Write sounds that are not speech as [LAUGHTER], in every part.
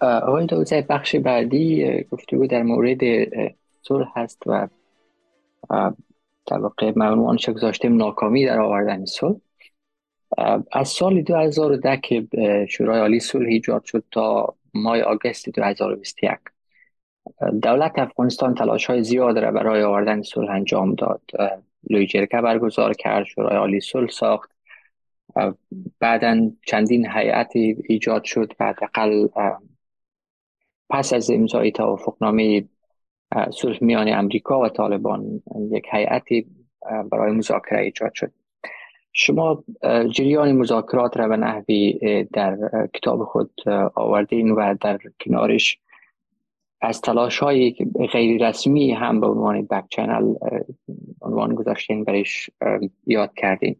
آقای دوزه بخش بعدی گفتگو در مورد صلح هست و در واقع عنوانش گذاشتیم ناکامی در آوردن صلح. از سال 2010 که شورای عالی صلح ایجاد شد تا ماه آگست 2021 دولت افغانستان تلاش های زیاد را برای آوردن صلح انجام داد. لوی جرگه برگزار کرد شورای عالی صلح ساخت. بعدا چندین هیئت ایجاد شد بعد پس از امضای توافقنامه صلح میان امریکا و طالبان یک هیئتی برای مذاکره ایجاد شد. شما جریان مذاکرات را به نحوی در کتاب خود آوردین و در کنارش از تلاش های غیر رسمی هم به عنوان بک چنل عنوان گذاشتین برش یاد کردین.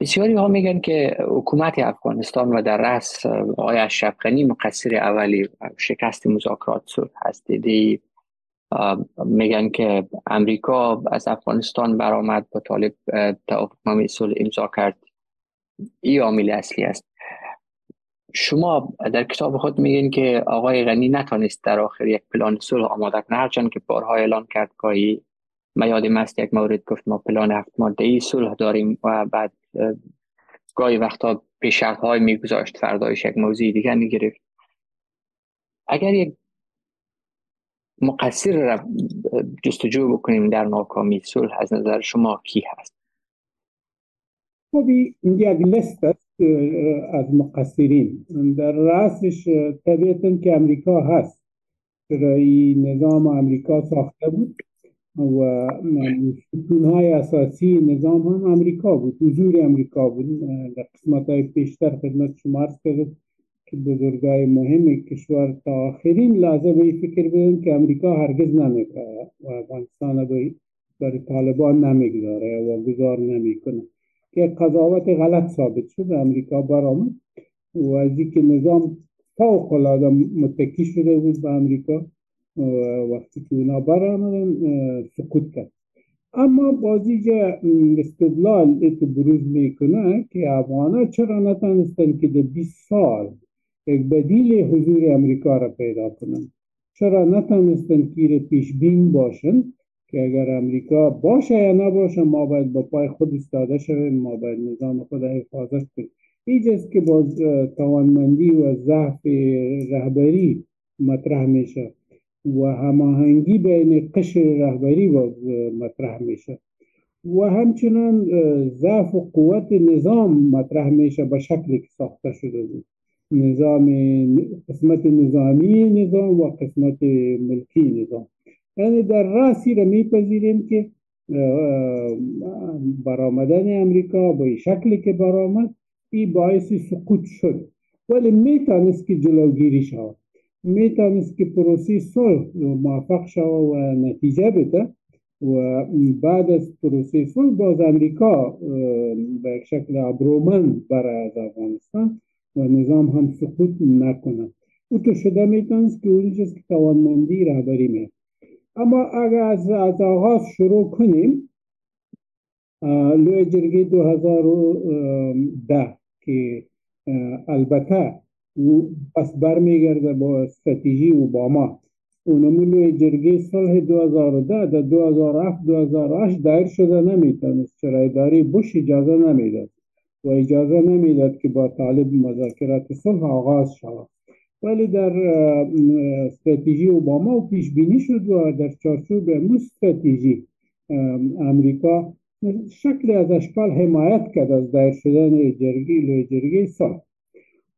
بسیاری ها میگن که حکومت افغانستان و در رأس آقای اشرف غنی مقصر اولی شکست مذاکرات صلح هست. دیدی؟ میگن که امریکا از افغانستان برآمد با طالب توافقنامه صلح امضا کرد. این عامل اصلی است. شما در کتاب خود میگین که آقای غنی نتانست در آخر یک پلان صلح آماده کنه. هرچند که بارها اعلان کرد که ما یادم یک مورد گفت ما پلان هفت ماده ای صلح داریم و بعد گاهی وقتا به شرط های میگذاشت فردایش یک موضوع دیگر می‌گرفت. اگر یک مقصر را جستجو بکنیم در ناکامی صلح از نظر شما کی هست؟ خب یک لیست است از مقصرین. در رأسش طبیعتا که امریکا هست. چرا نظام امریکا ساخته بود؟ و های اساسی نظام هم امریکا بود حضور امریکا بود. در قسمت های پیشتر خدمت شما عرض کرد که بزرگای مهم کشور تا آخرین لحظه به فکر بدن که امریکا هرگز نمی‌کنه و افغانستان برای طالبان نمی‌گذاره و گذار نمی‌کنه. که قضاوت غلط ثابت شد امریکا برآمد و از که نظام فوق العاده متکی شده بود به امریکا. وقتی که اونا برآمدن سقوط کرد. اما بازی استدلال ایت بروز می‌کنه که افغانا چرا نتانستن که در 20 سال یک بدیل حضور امریکا را پیدا کنن؟ چرا نتانستن که پیش بین باشن؟ که اگر امریکا باشه یا نباشه ما باید با پای خود استاده شویم ما باید نظام خود حفاظت کنیم. ایجاست که با توانمندی و ضعف رهبری مطرح میشه. و هماهنگی بین قشر رهبری مطرح میشه. و همچنان ضعف و قوت نظام مطرح میشه به شکلی که ساخته شده بود. نظام قسمت نظامی نظام و قسمت ملکی نظام. یعنی در راسی را میپذیریم که برآمدن امریکا با شکلی که برآمد این باعث سقوط شد. ولی می‌تونست که جلوگیری شود می‌تونست که پروسی صلح موفق شود و نتیجه بده و بعد از پروسی صلح باز امریکا به یک شکل ابرومند برای از افغانستان و نظام هم سقوط نکنه او تو شده می‌تونست که اونجاست که توانمندی رهبری میاد اما اگر از, از آغاز شروع کنیم لوی جرگی 2010 که البته پس برمیگرده با استراتژی اوباما. اونمو لوی جرگی صلح 2010 در 2007 2008 دایر شده نمی‌تونست. چرا؟ بوش اجازه نمی‌داد. و اجازه نمی‌داد که با طالب مذاکرات صلح آغاز شود. ولی در استراتژی اوباما و پیش بینی شد و در چارچوب امروز استراتژی امریکا شکل از اشکال حمایت کرد از دایر شدن جرگی لوی جرگی صلح.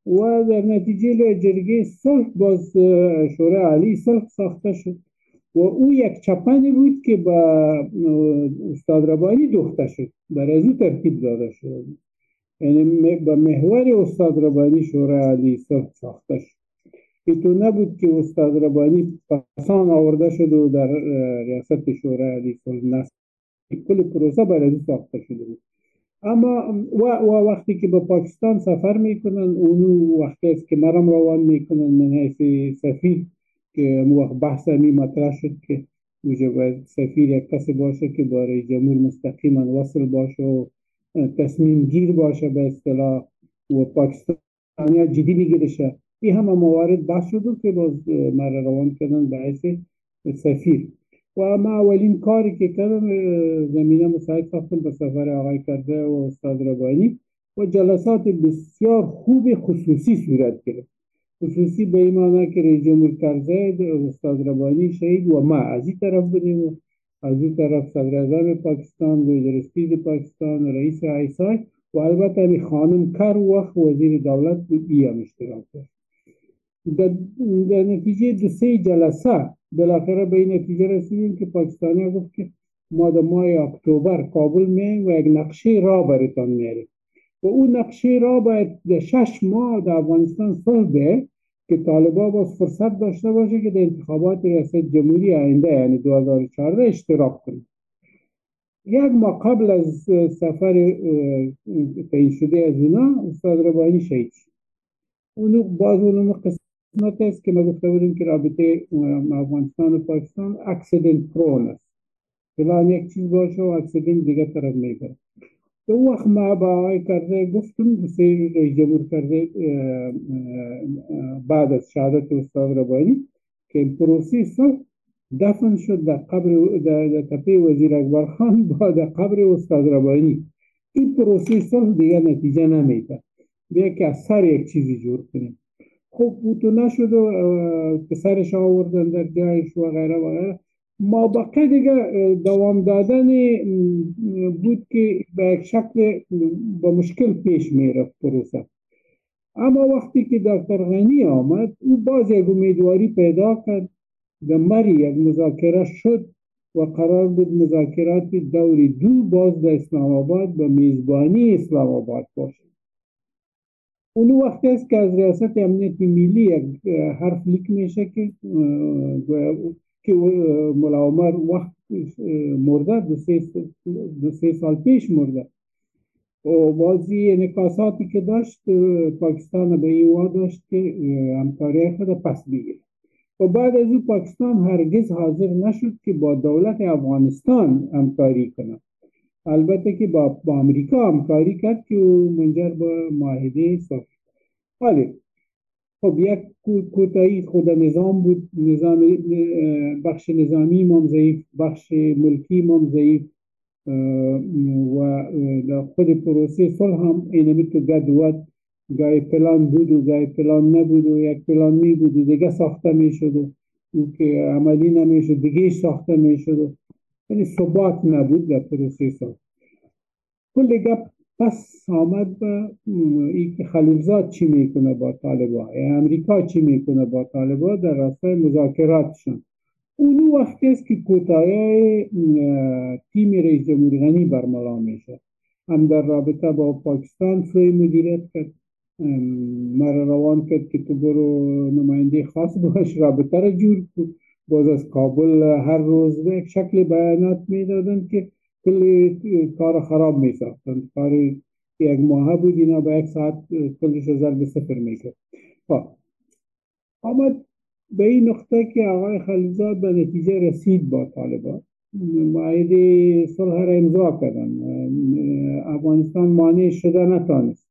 و در نتیجه جرگی صلح باز شورای عالی صلح ساخته شد و او یک چپنی بود که با استاد ربانی دوخته شد. برای از او ترتیب داده شد. یعنی به محور استاد ربانی شورای عالی صلح ساخته شد. تو نبود که استاد ربانی پسان آورده شد و در ریاست شورای علی صلح کل پروسه برای ساخته شده بود. اما و, وقتی که به پاکستان سفر می‌کنن اونو وقتی است که مرم روان می‌کنن من حیث سفیر که وقت بحث می مطرح شد که اوجه باید سفیر یک کسی باشه که برای جمهور مستقیما وصل باشه و تصمیم گیر باشه به اصطلاح و پاکستان جدی میگیرشه این همه موارد بحث شد که باز مرا روان کردن به حیث سفیر. و ما اولین کاری که کردم زمینه مساعد ساختم به سفر آقای کرده و استاد ربانی و جلسات بسیار خوب خصوصی صورت گرفت. خصوصی به این که رئیس جمهور کرزی استاد ربانی شهید و ما از این طرف بودیم و از این طرف صدر پاکستان وزیر پاکستان رئیس ایسای و البته می خانم کر وقت وزیر دولت هم اشتراک در نتیجه دو سه جلسه بالاخره به این نتیجه رسیدیم که پاکستانی گفت که ما در ماه اکتبر کابل می و یک نقشه را برتان میاریم. و اون نقشه را باید در شش ماه در افغانستان صلح به که طالبا باز فرصت داشته باشه که در انتخابات ریاست جمهوری آینده یعنی 2014 اشتراک کنه. یک ماه قبل از سفر تعیین شده از اونا استاد ربانی شهید شد. اونو باز اونو قسمت است که ما گفته بودیم که رابطه افغانستان و پاکستان اکسیدنت پرون است. فلان یک چیز باشه و اکسیدنت دیگه طرف می‌بره. تو وقت ما با آقای کرده گفتم سیر رئیس جمهور کرده بعد از شهادت استاد ربانی که پروسی صلح دفن شد در قبر در تپه وزیر اکبر خان [LAUGHS] با در قبر استاد ربانی. این پروسی صلح دیگه نتیجه نمیده. بیا که از سر یک چیزی جور کنیم. خب تو نشد و پسرش آوردن در جایش و غیره و غیره. ما بقیه دیگه دوام دادن بود که به یک شکل با مشکل پیش می‌رفت پروسه اما وقتی که دکتر غنی آمد او باز یک امیدواری پیدا کرد. در مری یک مذاکره شد و قرار بود مذاکرات دوری دو باز در اسلام آباد به میزبانی اسلام آباد باشه اون وقتی است که از ریاست امنیت ملی یک حرف لیک میشه که که ملا عمر وقت مرده دو سه, دو سه سال پیش مرده. و بازی انکاساتی که داشت پاکستان به این داشت که همکاری خود پس بگیره. و بعد از او پاکستان هرگز حاضر نشد که با دولت افغانستان همکاری کنه. البته که با, با امریکا همکاری کرد که منجر به معاهده صلح ولی خب یک کوتاهی خود نظام بود. نظام بخش نظامی مام ضعیف بخش ملکی مام ضعیف و خود پروسه صلح هم اینمی تو گدوت گای پلان بود و گای پلان نبود و یک پلان می بود و دیگه ساخته می شد و که عملی نمی شد دیگه ساخته می شد یعنی ثبات نبود در پروسه صلح کل گپ پس آمد به ای که خلیلزاد چی می‌کنه با طالبا امریکا چی می‌کنه با طالبا در راستای مذاکراتشون اونو وقتی است که کوتاهی تیم رئیس جمهور غنی برملا میشه هم در رابطه با پاکستان سوی مدیریت کرد مرا روان کرد که تو برو نماینده خاص باش. رابطه را جور کن. باز از کابل هر روز به شکل بیانات می‌دادن که کل کار خراب می ساختن کار یک ماه بود اینا به یک ساعت کلش رو به صفر می‌کرد. خب. آمد به این نقطه که آقای خلیزاد به نتیجه رسید با طالبان. معاهده صلح را امضا کردن افغانستان مانع شده نتانست.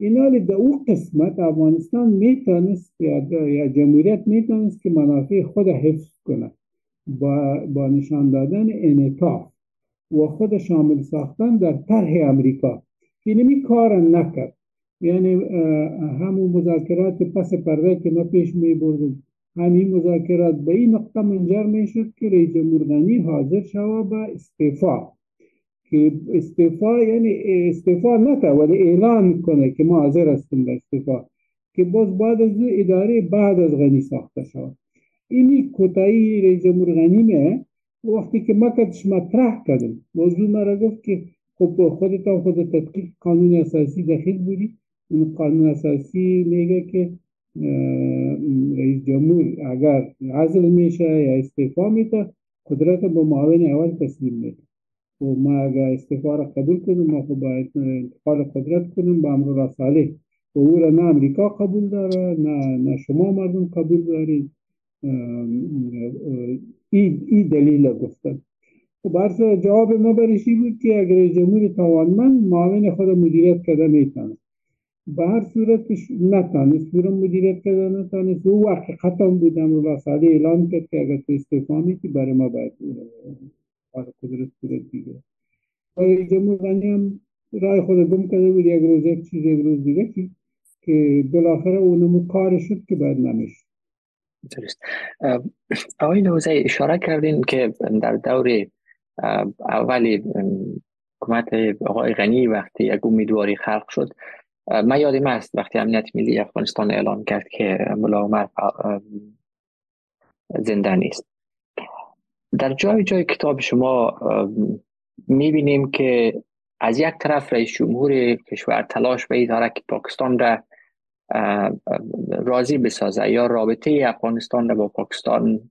اینا در او قسمت افغانستان می‌تونست یا جمهوریت می‌تونست که منافع خود حفظ کنه با, با نشان دادن انعطاف و خود شامل ساختن در طرح امریکا. اینمی کار نکرد. یعنی همون مذاکرات پس پرده که ما پیش می بردیم. همین مذاکرات به این نقطه منجر می شد که رئیس جمهور حاضر شود به استعفا. که استعفا یعنی استعفا ولی اعلان کنه که ما حاضر هستیم به استعفا که باز بعد از اداره بعد از غنی ساخته شد اینی کوتاهی رئیس جمهور غنی وقتی که ما مطرح کردم موضوع مرا گفت که خب خودت خود تدقیق قانون اساسی داخل بودی. اون قانون اساسی میگه که رئیس جمهور اگر عزل میشه یا استعفا میده قدرت به معاون اول تسلیم میده. و ما اگر استعفا را قبول کنیم ما خب باید انتقال قدرت کنیم با امر را صالح. و او را نه امریکا قبول داره نه, نه شما مردم قبول دارید. این ای دلیل گفتن. خب جواب ما برشی بود که اگر جمهور توانمند معاون خود مدیریت کرده می‌تونه به هر صورتش نتانست برو مدیریت کرده نتانست. او حقیقتا بود امروز ساده اعلان کرد که اگر تو که برای ما باید حال قدرت صورت دیگه. و جمهور غنی هم رای خود گم کرده بود یک روز یک چیز یک روز دیگه که که بالاخره اونمو کار شد که باید نمی‌شد. درست. آقای نوزه اشاره کردین که در دور اولی حکومت آقای غنی وقتی یک امیدواری خلق شد من یادم است وقتی امنیت ملی افغانستان اعلان کرد که ملا عمر زنده نیست در جای جای کتاب شما می‌بینیم که از یک طرف رئیس جمهور کشور تلاش به داره که پاکستان را راضی بسازه یا رابطه افغانستان را با پاکستان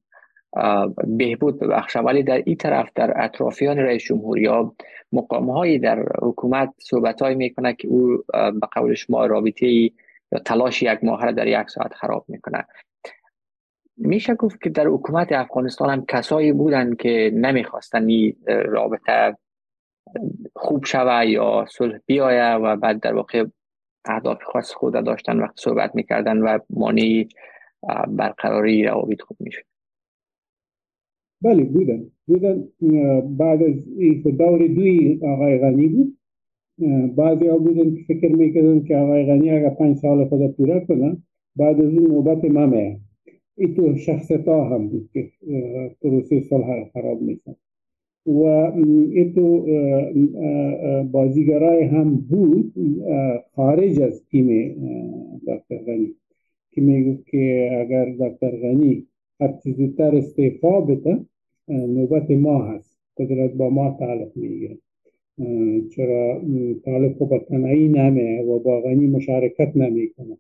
بهبود ببخشه ولی در این طرف در اطرافیان رئیس جمهور یا مقام هایی در حکومت صحبت های می‌کنه که او به قول شما رابطه یا تلاش یک ماه را در یک ساعت خراب می‌کنه. میشه گفت که در حکومت افغانستان هم کسایی بودن که نمی‌خواستن این رابطه خوب شوه یا صلح بیایه و بعد در واقع اهداف خاص خود داشتن وقت صحبت می‌کردن و مانع برقراری روابط خوب میشه بله بودن. بودن. بعد از دور دوی آقای غنی بود. بعضی ها بودن که فکر می‌کردن که آقای غنی اگر پنج سال خود پورا کنن بعد از اون نوبت ما ای تو شخصیت ها هم بود که پروسه صلح خراب میشن و ای تو بازیگرای هم بود خارج از تیم دکتر غنی که می‌گفت که اگر دکتر غنی هرچی زودتر استعفا بده نوبت ما هست. قدرت با ما تعلق می‌گیره. چرا؟ طالب خب تنهایی نمه و با غنی مشارکت نمی‌کنه.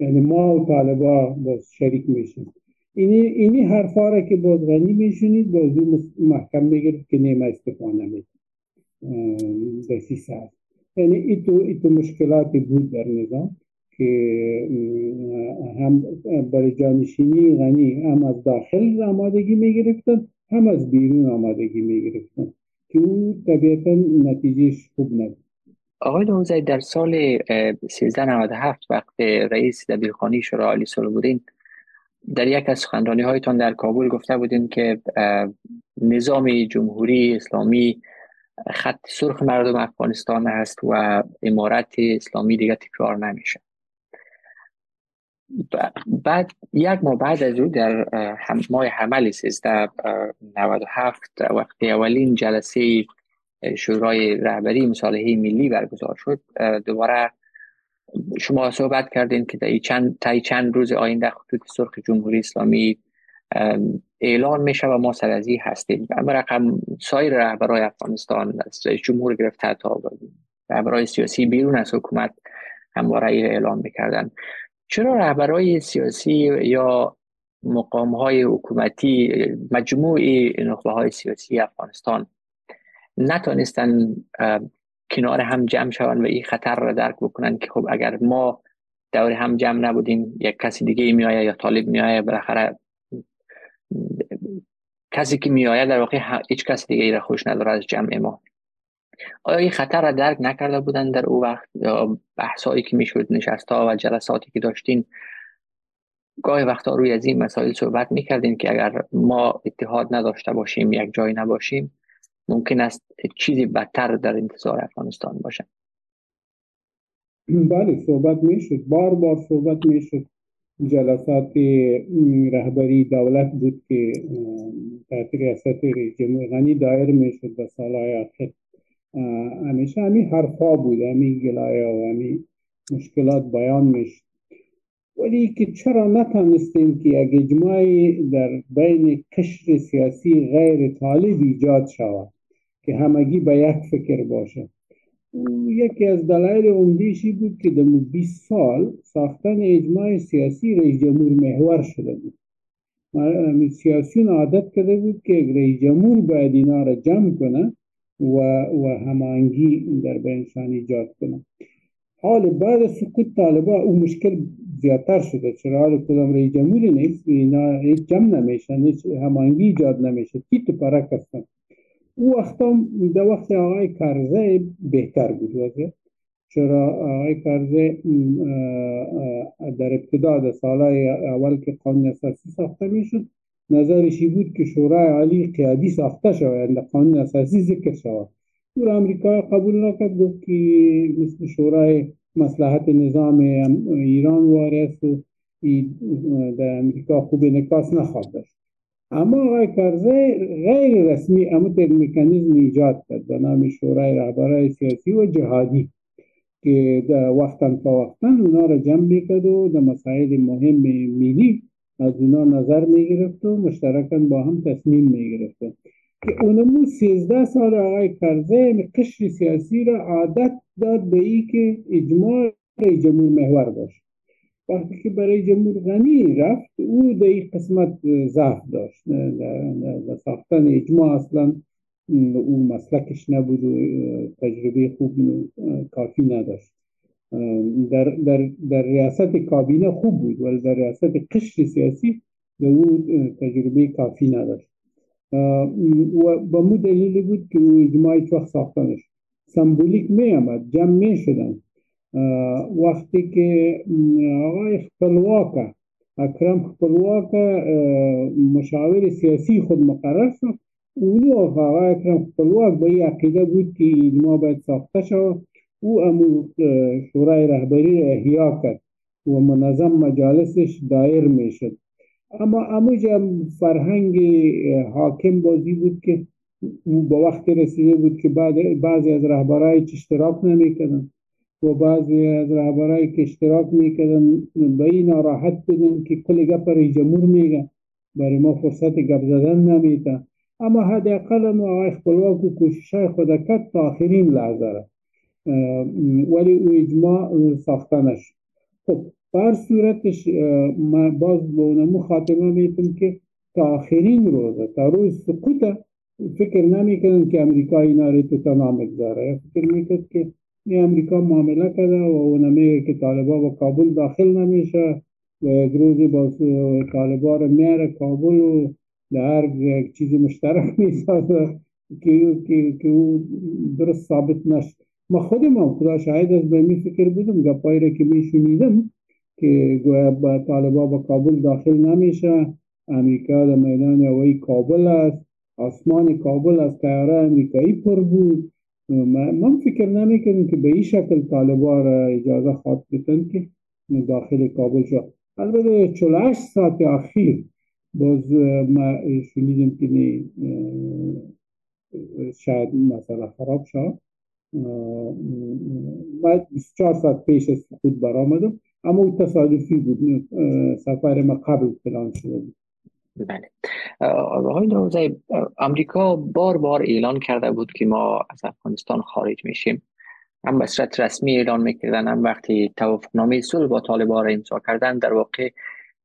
یعنی ما و طالبا باز شریک میشیم. اینی اینی حرفا را که باز غنی میشونید باز محکم می‌گیرد که نیمه استفا نمید دسیسه یعنی ایتو, ایتو مشکلاتی بود در نظام که هم برای جانشینی غنی هم از داخل آمادگی می گرفتن هم از بیرون آمادگی می گرفتن که او طبیعتا نتیجهش خوب نبود. آقای دوزه در سال 1397 وقت رئیس دبیرخانی شورای عالی صلح بودین در یک از سخنرانی هایتان در کابل گفته بودین که نظام جمهوری اسلامی خط سرخ مردم افغانستان هست و امارت اسلامی دیگه تکرار نمیشه. بعد یک ماه بعد از او در ماه حمل 1397 وقتی اولین جلسه شورای رهبری مصالحه ملی برگزار شد. دوباره شما صحبت کردین که در چند تا چند روز آینده خطوط سرخ جمهوری اسلامی اعلان میشه و ما سر هستیم. اما رقم سایر رهبرای افغانستان از جمهور گرفته تا رهبرای سیاسی بیرون از حکومت همواره اعلان می‌کردن. چرا رهبرای سیاسی یا مقام های حکومتی مجموع نخبه های سیاسی افغانستان نتونستن کنار هم جمع شوند و این خطر را درک بکنن که خب اگر ما دور هم جمع نبودیم یک کسی دیگه می آید یا طالب می آید بالاخره کسی که می آید در واقع هیچ کس دیگه را خوش نداره از جمع ما. آیا این خطر را درک نکرده بودن در او وقت؟ بحثایی که می‌شد نشستا و جلساتی که داشتین؟ گاهی وقتا روی از این مسائل صحبت می‌کردین که اگر ما اتحاد نداشته باشیم یک جای نباشیم ممکن است چیزی بدتر در انتظار افغانستان باشه بله صحبت می‌شد. بار بار صحبت می‌شد. جلسات رهبری دولت بود که تحت ریاست جمهوری غنی دایر می‌شد به سالهای آخر همیشه همین حرفا بود همین گلایه و همین مشکلات بیان می‌شد. ولی که چرا نتانستیم که یک اجماعی در بین کشر سیاسی غیر طالب ایجاد شود؟ که همگی به یک فکر باشه. یکی از دلایل عمدیشی بود که در 20 سال ساختن اجماع سیاسی رئیس جمهور محور شده بود. سیاسیون عادت کرده بود که رئیس جمهور باید اینا را جمع کنه و, و همانگی در بینشان ایجاد کنه. حال بعد سقوط طالبا او مشکل زیادتر شده چرا حال کدام رئیس جمهوری نیست؟ اینا هیچ جمع نمیشن هیچ همانگی ایجاد نمیشه. تیت پرک هستن؟ او وقتا در وقت آقای کرزه بهتر بود وضعیت چرا آقای کرزه در ابتدا سالهای اول که قانون اساسی ساخته می‌شد نظرشی بود که شورای عالی قیادی ساخته شود در قانون اساسی ذکر شود. او امریکا قبول نکرد گفت که مثل شورای مصلحت نظام ایران وارث و در امریکا خوب نکاس نخواهد داشت. اما آقای کرزی غیر رسمی اما یک مکانیزم ایجاد کرد به نام شورای رهبرای سیاسی و جهادی که در وقتا تا وقتا اونا را جمع می‌کرد و در مسائل مهم ملی از اونا نظر می‌گرفت و مشترکا با هم تصمیم می‌گرفت. که اونمو سیزده سال آقای کرزی قشر سیاسی را عادت داد به ای که اجماع جمهور محور داشت وقتی که برای جمهور غنی رفت او در این قسمت ضعف داشت. در ساختن اجماع اصلا او مسلکش نبود و تجربه خوب کافی نداشت. در, در, در ریاست کابینه خوب بود ولی در ریاست قشر سیاسی به او تجربه کافی نداشت. و به مو دلیلی بود که او اجماعی وقت ساختنش سمبولیک می آمد جمع می شدن وقتی که آقای خپلواک اکرم خپلواک مشاور سیاسی خود مقرر شد. اونو آقای اکرم خپلواک به عقیده بود که اجماع باید ساخته شد او امو شورای رهبری را احیا کرد و منظم مجالسش دایر می شد اما اموجا فرهنگ حاکم بازی بود که با وقت رسیده بود که بعضی از رهبرای اشتراک نمی‌کردن. و بعضی از رهبرای که اشتراک می‌کردن به این ناراحت بودن که کل گپ رئیس جمهور میگن. برای ما فرصت گپ زدن نمیتن اما حداقل ما آقای خپلواک و کوشش خود کرد تا آخرین لحظه ولی او اجماع ساختنش خب بر صورتش ما باز به اونمو خاتمه می‌تونم که تا آخرین روزه تا روز سقوط فکر نمی‌کنن که امریکا اینا رو تو تمام بگذاره فکر می‌کرد که امریکا معامله کرده و اونمه که طالبا با کابل داخل نمیشه و با طالبا رو میاره کابل و یک چیز مشترک می‌سازه که, که, که او درست ثابت نشد ما خودم هم خدا شاید از به می فکر بودم گپایی را که می که گویا با طالبا با کابل داخل نمیشه. امریکا در میدان هوایی کابل است آسمان کابل از تیاره امریکایی پر بود. من فکر نمی‌کنم که به این شکل اجازه خواهد بتن که داخل کابل شد البته 48 ساعت اخیر باز ما شنیدم که شاید مثلا خراب شد بعد 24 ساعت پیش از خود برآمدم. اما او تصادفی بود. سفر ما قبل پلان شده بود. بله. آقای نوزه امریکا بار بار اعلان کرده بود که ما از افغانستان خارج میشیم. هم به صورت رسمی اعلان می‌کردن هم وقتی توافقنامه صلح با طالبان را امضا کردن در واقع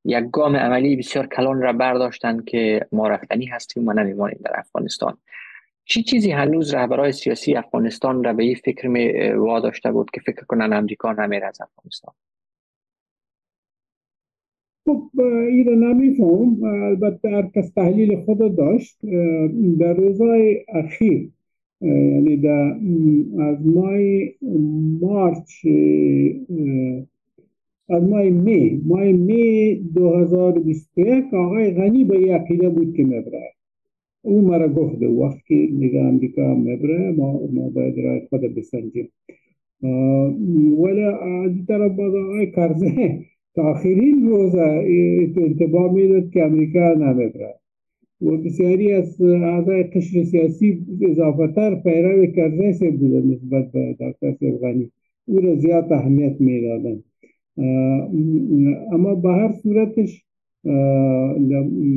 یک گام عملی بسیار کلان را برداشتن که ما رفتنی هستیم و نمیمانیم در افغانستان. چی چیزی هنوز رهبرای سیاسی افغانستان را به این فکر می بود که فکر کنن امریکا نمیره از افغانستان؟ خب این رو نمیفهم البته هر کس تحلیل خود داشت در روزهای اخیر یعنی در از مای مارچ از مای می مای می 2021 آقای غنی به عقیده بود که مبره. او مرا وقت که دیگه امریکا مبره ما, ما باید رای خود بسنجیم. ولی از طرف باز آقای کرزه آخرین روز انتباه می‌داد که امریکا نمی‌بره و بسیاری از اعضای قشر سیاسی اضافه تر پیرو کرزه سے بودن نسبت به دکتر سیب او را زیاد اهمیت می‌دادن اما به هر صورتش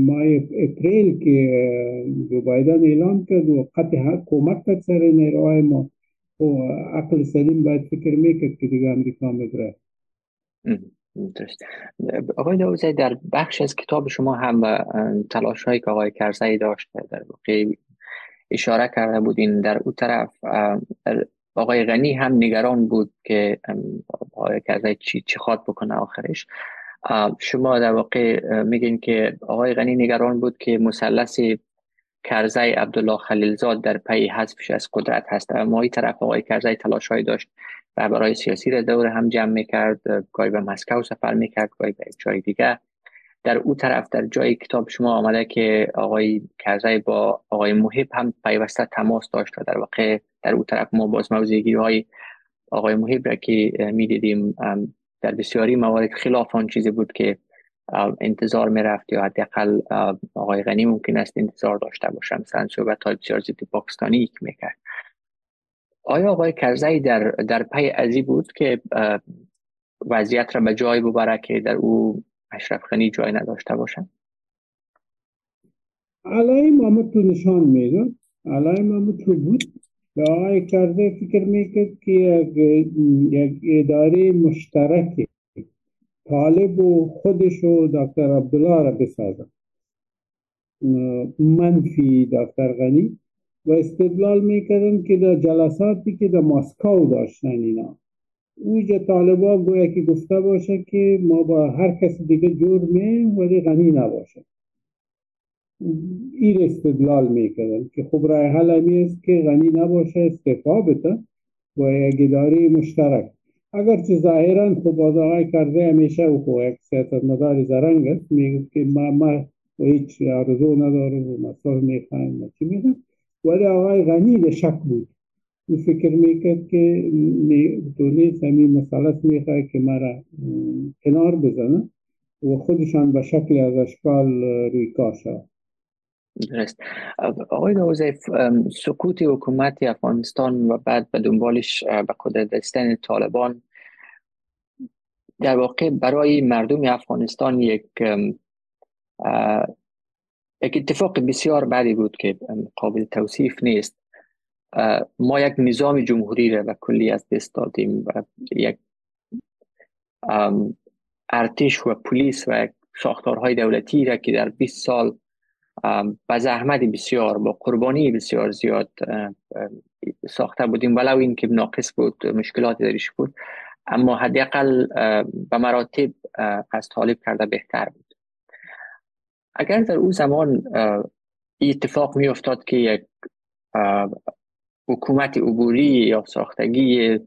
ماه اپریل که جو بایدن اعلان کرد و قطع کمک کرد سر نیروهای ما و عقل سلیم باید فکر می‌کرد که دیگه امریکا می‌بره درست. آقای داوزی در بخش از کتاب شما هم تلاش هایی که آقای کرزی داشت در واقع اشاره کرده بودین در اون طرف آقای غنی هم نگران بود که آقای کرزی چی, چی خواد بکنه آخرش. شما در واقع میگین که آقای غنی نگران بود که مثلث کرزی عبدالله خلیلزاد در پی حذفش از قدرت هست. اما این طرف آقای کرزی تلاش داشت رهبرهای سیاسی را دور هم جمع می‌کرد گاهی به مسکو سفر می‌کرد گاهی به جای دیگه در او طرف در جای کتاب شما آمده که آقای کرزی با آقای محب هم پیوسته تماس داشت و در واقع در او طرف ما باز موضوعگیری های آقای محب را که می‌دیدیم در بسیاری موارد خلاف آن چیزی بود که انتظار می رفت یا حداقل آقای غنی ممکن است انتظار داشته باشه مثلا صحبت های بسیار ضد پاکستانی می‌کرد. آیا آقای کرزی در در پی ازی بود که وضعیت را به جای ببره که در او اشرف غنی جای نداشته باشه علای محمد تو نشان می‌داد علای محمد تو بود. و آقای کرزی فکر می‌کرد که یک اداره مشترک طالب و خودش و دکتر عبدالله را بسازن منفی دکتر غنی. و استدلال می‌کردن که در جلساتی که در ماسکو داشتن اینا. اوج طالبا گویا که گفته باشه که ما با هر کس دیگه جور می ولی غنی نباشه این استدلال می‌کردن که خب رای حل است که غنی نباشه استفا بده و یک اداره مشترک. اگرچه ظاهرا خب از کرده همیشه او خب یک سیاست مدار زرنگ است. میگه که ما, ما هیچ آرزو ندارم و مسار می‌خوایم چی میگن ولی آقای غنی به شک بود. او فکر می‌کرد که دونه سمی مسئله می‌خواه که مرا کنار بزنه و خودشان به شکل از اشکال روی کاشه درست. آقای دوزه سکوت حکومت افغانستان و بعد به دنبالش به قدرت دستن طالبان در واقع برای مردم افغانستان یک یک اتفاق بسیار بدی بود که قابل توصیف نیست. ما یک نظام جمهوری را به کلی از دست دادیم و یک ارتش و پلیس و ساختارهای دولتی را که در 20 سال با زحمت بسیار با قربانی بسیار زیاد ساخته بودیم. ولو این که ناقص بود مشکلات درش بود اما حداقل به مراتب از طالب کرده بهتر بود. اگر در او زمان اتفاق می افتاد که یک حکومت عبوری یا ساختگی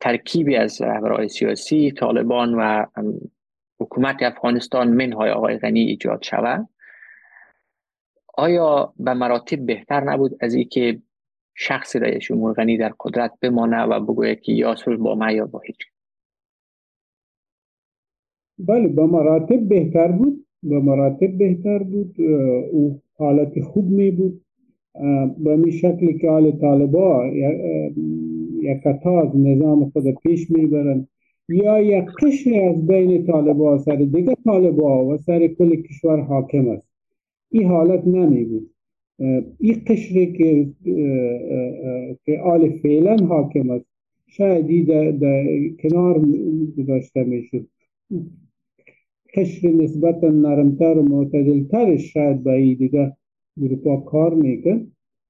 ترکیبی از رهبرهای سیاسی طالبان و حکومت افغانستان منهای آقای غنی ایجاد شود آیا به مراتب بهتر نبود از اینکه شخصی رئیس جمهور غنی در قدرت بمانه و بگوید که یا صلح با ما یا با هیچ؟ بله به مراتب بهتر بود. به مراتب بهتر بود او حالت خوب می بود. به این شکلی که حال طالبا یک از نظام خود پیش می‌برن یا یک قشر از بین طالبا سر دیگه طالبا و سر کل کشور حاکم است. این حالت نمی بود. این قشری که که آل فعلا حاکم است شاید در کنار گذاشته می‌شد. قشر نسبتا نرمتر و معتدلترش شاید به این دیگه اروپا کار میکن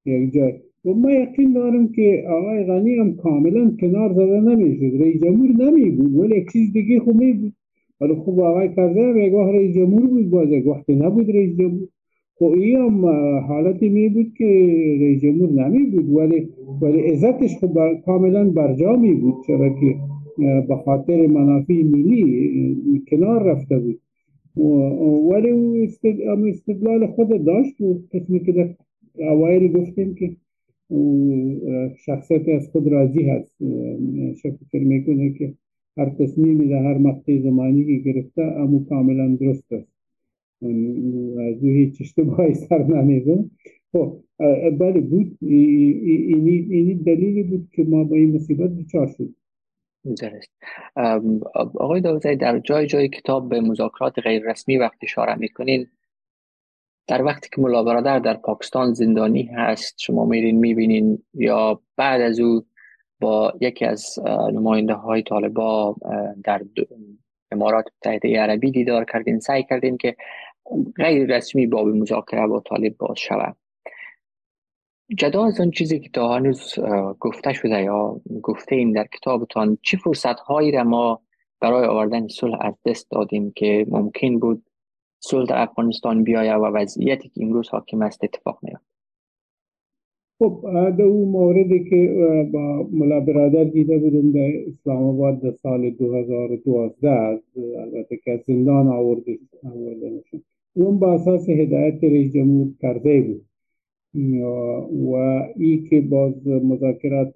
یک جای. و ما یقین دارم که آقای غنی هم کاملا کنار زده نمی‌شد. رئیس جمهور نمی بود ولی یک چیز دیگه خوب می بود ولی خوب آقای کرده یک وقت رئیس جمهور بود. باز یک وقت نبود رئیس جمهور. خب این هم حالتی می بود که رئیس جمهور نمی بود ولی ولی عزتش خب کاملا برجا می بود چرا که به خاطر منافع ملی کنار رفته بود ولی او استدلال خود داشت و قسمی که در اوایل گفتیم که شخصیت از خود راضی هست فکر می‌کنه که هر تصمیمی در هر مقطع زمانی که گرفته اما کاملا درست است از او هیچ اشتباهی سر نمیزن خب بله بود اینی دلیلی بود که ما با این مصیبت بچار شد درست. آقای داوزی در جای جای کتاب به مذاکرات غیر رسمی وقتی اشاره می‌کنین؟ در وقتی که ملا برادر در پاکستان زندانی هست شما میرین می‌بینین یا بعد از او با یکی از نماینده های طالبا در امارات متحده عربی دیدار کردین. سعی کردین که غیر رسمی باب مذاکره با طالب باز شود. جدا از اون چیزی که تا هنوز گفته شده یا گفته این در کتابتان چه فرصت هایی را ما برای آوردن صلح از دست دادیم که ممکن بود صلح در افغانستان بیاید و وضعیتی که امروز حاکم است اتفاق نیفته خب در اون موردی که با ملا برادر دیده بودم در اسلام آباد در سال 2012 البته که زندان نشون اون با اساس هدایت رئیس جمهور کرده بود. و ای که باز مذاکرات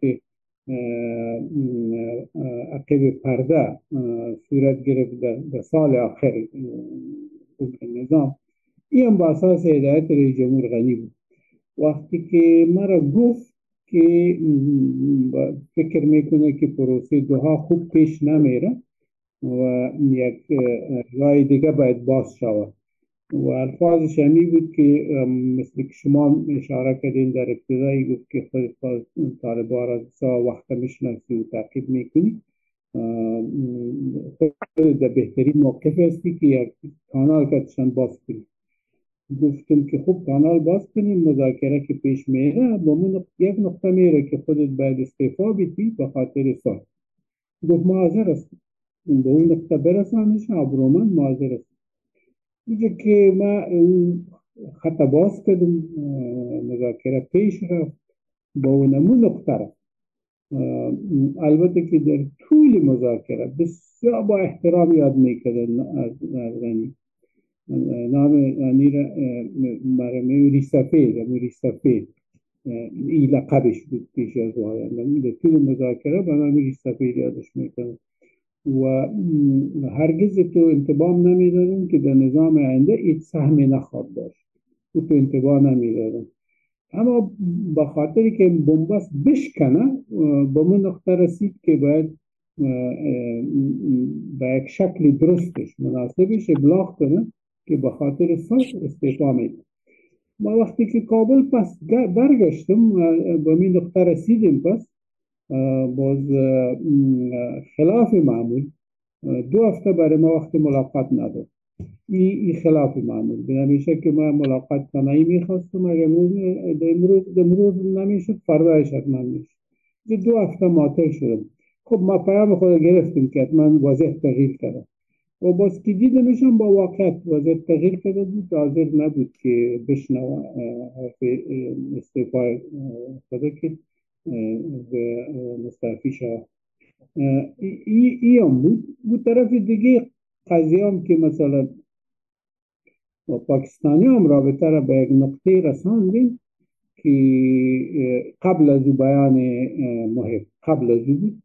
عقب پرده صورت گرفت در سال آخر نظام این با اساس هدایت رئیس جمهور غنی بود. وقتی که مرا گفت که فکر می‌کنه که پروسه دوها خوب پیش نمیره و یک رای دیگه باید باز شود. و الفاظش همی بود که مثل که شما اشاره کردین در ابتدایی گفت که خود طالبان را سا وقت می‌شناسی و تعقیب می‌کنی. خود در بهترین موقف هستی که یک کانال کتشان باز کنی. گفتم که خوب کانال باز کنیم مذاکره که پیش میره با من یک نقطه میره که خودت باید استعفا بیتی به خاطر سال. گفت معذر است به اون نقطه برسانش ابرومن معذر است اینجا که ما خط باز کردم مذاکره پیش رفت با اونمون نقطه البته که در طول مذاکره بسیار با احترام یاد می‌کردن از غنی نام امیر میوری سفید میوری سفید این لقبش بود پیش از آینده در طول مذاکره به میوری سفید یادش می‌کنم. و هرگز تو انتباه نمی‌دادم که در نظام آینده هیچ سهمی نخواد داشت. تو تو انتباه نمی‌دادم اما به خاطر که بنبست بشکنه به من نقطه رسید که باید به یک شکل درستش مناسبش ابلاغ کنه که به خاطر صلح استعفا میده ما وقتی که کابل پس برگشتم به می نقطه رسیدیم پس باز خلاف معمول. دو هفته برای ما وقت ملاقات نداد. ای, ای خلاف معمول. به نمیشه که ما ملاقات کنایی می‌خواستم اگر امروز امروز نمی‌شد فردایش حتما می‌شد. دو هفته معطل شدم. خب ما پیام خود گرفتیم که حتما وضع تغییر کرده و باز که دیدمشم با واقعیت وضع تغییر کرده بود. حاضر نبود که بشنوه استعفای خدا که به مستعفی شود. ای هم بود. بود طرف دیگه قضیه هم که مثلا با پاکستانی هم رابطه را به یک نقطه رساندیم که قبل از بیان مهم قبل از بود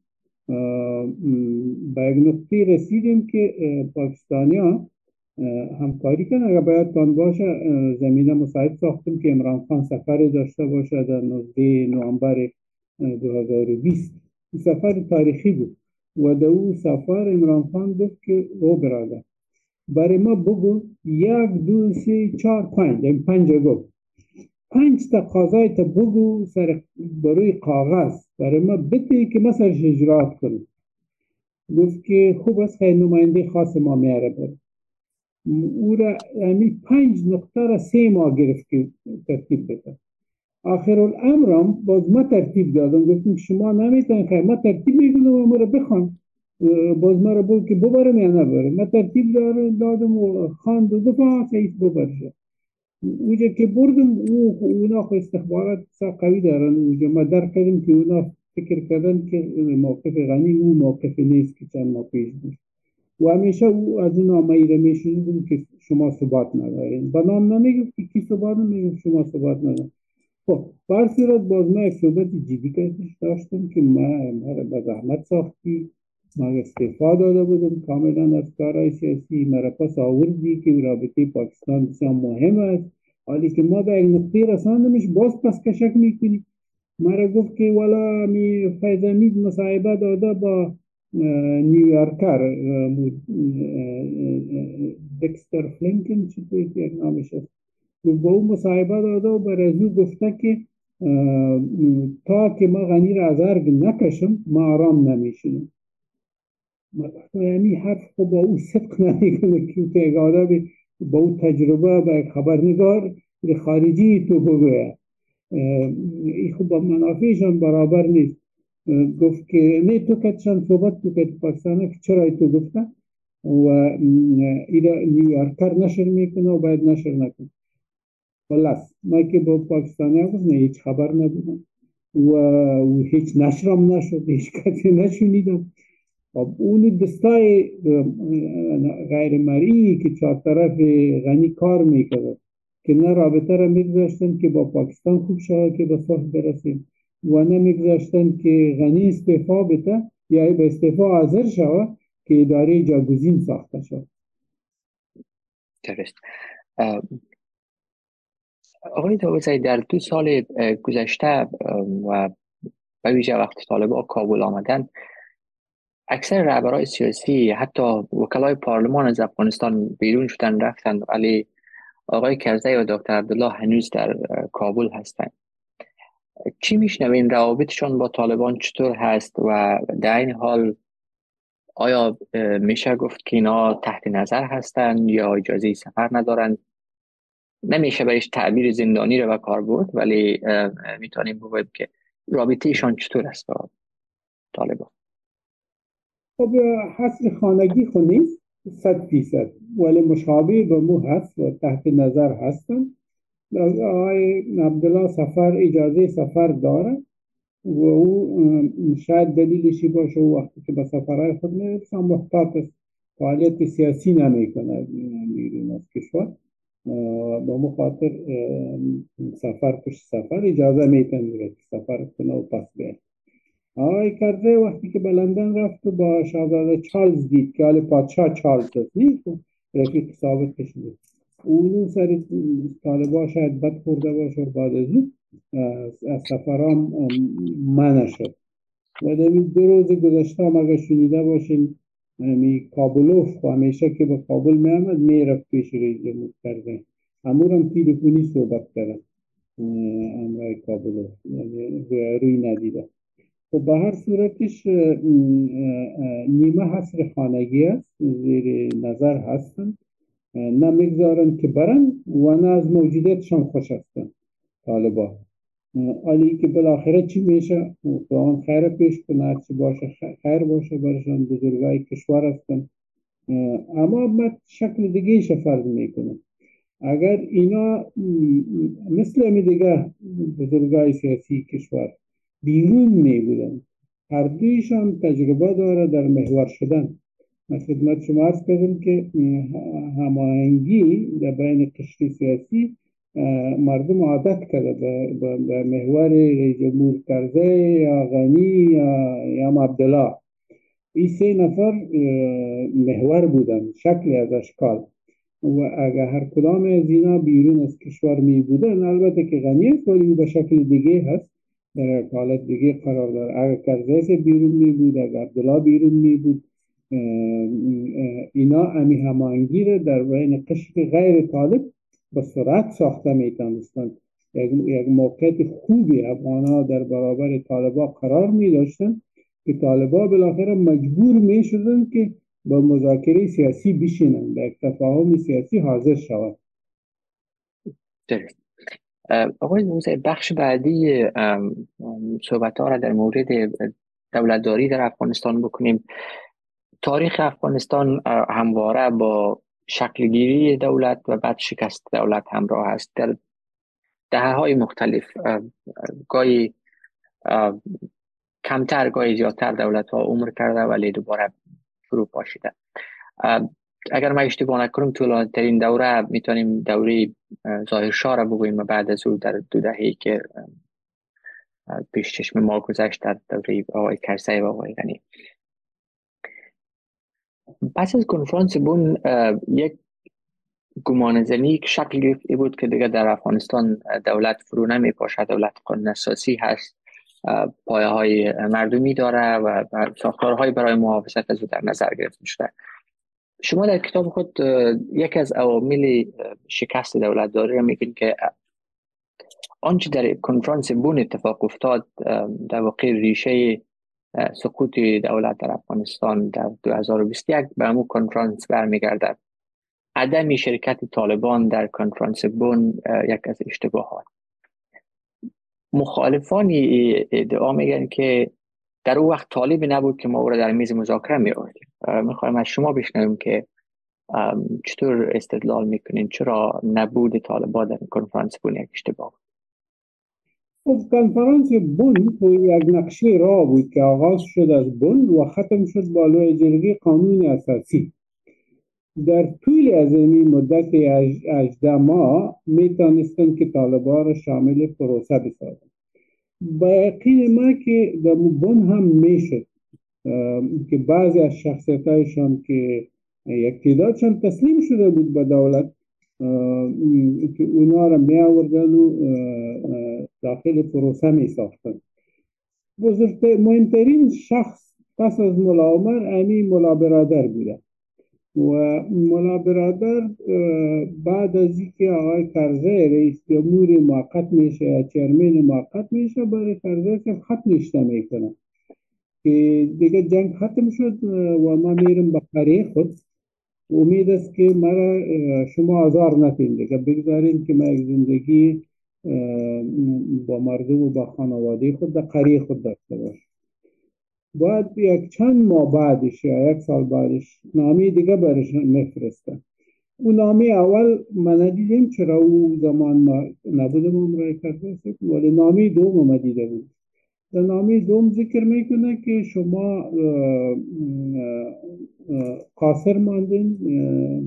به یک نقطه رسیدیم که پاکستانی ها همکاری کنن. اگر باید تان باشه زمینه مساعد ساختیم که امران خان سفر داشته باشه در 19 نوامبر 2020 سفر تاریخی بود. و در او سفر امران خان گفت که او برادر. برای ما بگو یک دو سه چهار پنج. این پنج گفت. پنج تقاضای تا بگو سر بروی کاغذ. برای ما بده که ما سرش اجرات کنیم. گفت که خوب است خیلی نماینده خاص ما میاره بره او را یعنی پنج نقطه را سه ماه گرفت که ترتیب بده. آخر الامرم باز ما ترتیب دادم. گفتیم شما نمی‌تونید خیلی ما ترتیب می‌کنم و ما را بخوان. باز ما را بود که ببرم یا نبرم. ما ترتیب دادم و خواند و دفعه سعید ببرشه اونجا که بردم او اونا خو استخبارات قوی دارن. اونجا ما در کردم که اونا فکر کردن که موقف غنی او موقف نیست که چند ما پیش بود. و همیشه او از اون آمایی میشنیدم که شما ثبات ندارین. با نام نمیگم که کی ثبات نمیگم شما ثبات ندارین. خب بر صورت باز ما صحبت جدی کردش داشتم که ما مرا به زحمت ساختی. ما استعفا داده بودم کاملا از کارهای سیاسی. مرا پس آوردی که رابطه پاکستان بسیار مهم است. حالی که ما به یک نقطه رساندمش باز پس کشک می‌کنی. مرا گفت که والا می فیضمید مصاحبه داده با نیویارکر دکستر فلینکن چی توی یک نامش است با اون مصاحبه داده و برای گفته که تا که ما غنی را از ارگ نکشم ما آرام نمیشونم یعنی حرف خب با او صدق نمی‌کنه که یک آدم با او تجربه با یک خبرنگار خارجی تو بگوید این خب با منافعشان برابر نیست. گفت که نه تو کتشان صحبت تو که پاکستان چرا تو گفته؟ و ایره نیویارکر نشر می‌کنه و باید نشر نکنه. خلاص ما که با پاکستانی هم هیچ خبر نبودم و, هیچ نشرم نشد هیچ کسی نشونیدم خب اون دستای غیر مرئی که چهار طرف غنی کار می‌کرد که نه رابطه را میگذاشتن که با پاکستان خوب شود که به صلح برسیم و نه میگذاشتن که غنی استعفا بده یا به استعفا حاضر شود که اداره جاگزین ساخته شد درست. آقای داوزی در دو سال گذشته و به ویژه وقتی طالبا کابل آمدن اکثر رهبرای سیاسی حتی وکلای پارلمان از افغانستان بیرون شدن رفتن. ولی آقای کرزی و دکتر عبدالله هنوز در کابل هستند چی میشنوین روابطشان با طالبان چطور هست؟ و در این حال آیا میشه گفت که اینا تحت نظر هستند یا اجازه سفر ندارند نمیشه بهش تعبیر زندانی رو به کار برد ولی می‌تونیم بگویم که رابطهشان چطور است با طالبان؟ خب حصر خانگی خو نیست صد فیصد. ولی مشابه به مو هست و تحت نظر هستن. آقای عبدالله سفر اجازه سفر داره و او شاید دلیلشی باشه؟ و وقتی که به سفرهای خود می‌رسن محتاط فعالیت سیاسی نمی‌کنه بیرون از کشور. با مخاطر سفر پشت سفر اجازه میتن سفر کنه و پس بیاد. آقای کرده وقتی که به رفت و با شاهزاده چارلز دید که حال پادشاه چارلز هست خب، رفیق ثابت کشید اون سر طالبا شاید بد خورده باشه بعد از از سفرام منع شد. و در دو روز گذشته هم اگر شنیده باشین می کابلوف و همیشه که به کابل می آمد می رفت پیش رئیس جمهور کرده. امور هم تیلیفونی صحبت کردن. امرای کابلوف یعنی روی ندیده. خب به هر صورتش نیمه حصر خانگی است. زیر نظر هستن. نه می‌گذارن که برن و نه از موجودیتشان خوش هستن. طالبا علی که بالاخره چی میشه؟ آن خیر پیش کنه چی باشه خیر باشه برشان بزرگای کشور هستن. اما من شکل دیگه فرض می‌کنم. اگر اینا مثل می دیگه بزرگای سیاسی کشور بیرون می بودن هر دویشان تجربه داره در محور شدن. من خدمت شما ارز کردم که هماهنگی در بین قشر سیاسی مردم عادت کرده به محور رئیس جمهور کرزه یا غنی یا یا عبدالله. این سه نفر محور بودن شکل از اشکال و اگر هر کدام از اینا بیرون از کشور می بودن البته که غنی ولی به شکل دیگه هست. در حالت دیگه قرار داره. اگر کرزه بیرون می بود اگر عبدالله بیرون می بود اینا امی همانگی در بین قشر غیر طالب به سرعت ساخته می‌تونستند یک, یک موقعیت خوبی افغان در برابر طالبا قرار می داشتن که طالبا بالاخره مجبور می شدن که با مذاکره سیاسی بشینن به یک تفاهم سیاسی حاضر درست. آقای موسیقی بخش بعدی صحبت را در مورد دولتداری در افغانستان بکنیم. تاریخ افغانستان همواره با شکلگیری دولت و بعد شکست دولت همراه است. در دهه های مختلف گاهی کمتر گاهی زیادتر دولت ها عمر کرده ولی دوباره فرو پاشیده. اگر ما اشتباه نکنم طولانی ترین دوره می‌تونیم دوره ظاهر شاه را بگوییم و بعد از او در دو دهه که پیش چشم ما گذشت در دوره آقای کرسی و آقای غنی. پس از کنفرانس بون یک گمان زنی یک شکل بود که دیگه در افغانستان دولت فرو نمی پاشد دولت قانون اساسی هست. پایه های مردمی داره و ساختارهای برای محافظت از او در نظر گرفته شده. شما در کتاب خود یک از عوامل شکست دولت داری میگین که آنچه در کنفرانس بون اتفاق افتاد در واقع ریشه سقوط دولت در افغانستان در 2021 به امو کنفرانس برمیگردد. عدم شرکت طالبان در کنفرانس بون یک از اشتباهات. مخالفانی ادعا میگن که در اون وقت طالبی نبود که ما او را در میز مذاکره می آوردیم می‌خوایم از شما بشنویم که چطور استدلال می‌کنین؟ چرا نبود طالبان در کنفرانس بون یک اشتباه؟ خب کنفرانس بون تو یک نقشه را بود که آغاز شد از بون و ختم شد با لوی جرگی قانون اساسی. در طول از این مدت اجده ماه می‌تونستن که طالبان را شامل پروسه بسازن با یقین ما که در بون هم می‌شد که بعضی از شخصیت هایشان که یک تعدادشان تسلیم شده بود به دولت که اونا را می آوردن و داخل پروسه می ساختن. بزرگتر مهمترین شخص پس از ملا عمر امی ملا برادر بوده. و ملا برادر بعد از اینکه آقای کرزه رئیس جمهور موقت میشه یا چرمین موقت میشه برای کرزه که خط نشته می‌کنه. که دیگه جنگ ختم شد و ما میرم به قریه خود. امید است که مرا شما آزار نتین دیگه بگذارین که ما یک زندگی با مردم و با خانواده خود در قریه خود داشته باشم باید یک چند ماه بعدش یا یک سال بعدش نامی دیگه برش میفرستن اون نامی اول من ندیدیم چرا او زمان ما نبودم عمره کرده ولی نامی دوم ما دیده بود در نامی دوم ذکر می‌کنه که شما قاصر ماندین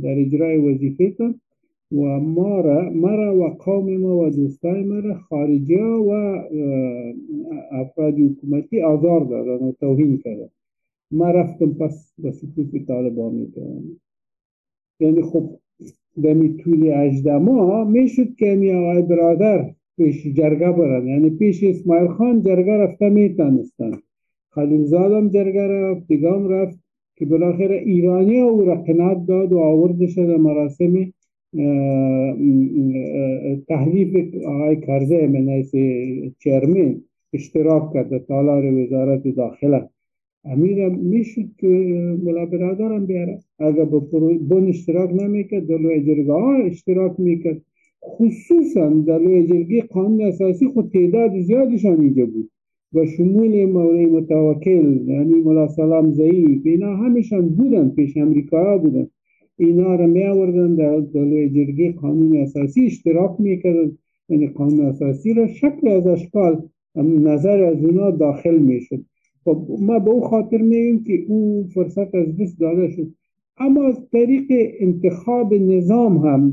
در اجرای وظیفه و ما را مرا و قوم ما و دوستای ما خارجی و افراد حکومتی آزار دادن و توهین کردن. ما رفتم پس به صفوف طالبان می‌تونم یعنی خب دمی طول اجده ماه می‌شد که می آقای برادر پیش جرگه برن. یعنی پیش اسماعیل خان جرگه رفته می‌تونستن. هم جرگه رفت دیگام رفت که بالاخره ایرانی او را قناعت داد و آورده شده مراسم تحلیف آقای کرزه من حیث چرمین اشتراک کرده تالار وزارت داخله امیر می‌شد که ملا برادرم بیاره. اگر به بون اشتراک نمی‌کرد جرگه ها اشتراک می‌کرد. خصوصا دلوی جرگی قانون اساسی خود تعداد زیادشان اینجا بود. و شمول مولای متوکل یعنی ملا سلام زئی اینا همیشان بودن پیش امریکا بودن. اینا را می آوردن در دلوی جرگی قانون اساسی اشتراک می‌کردن. یعنی قانون اساسی را شکل از اشکال نظر از اونا داخل می‌شد. خب ما به او خاطر میگیم که او فرصت از دست داده شد. اما از طریق انتخاب نظام هم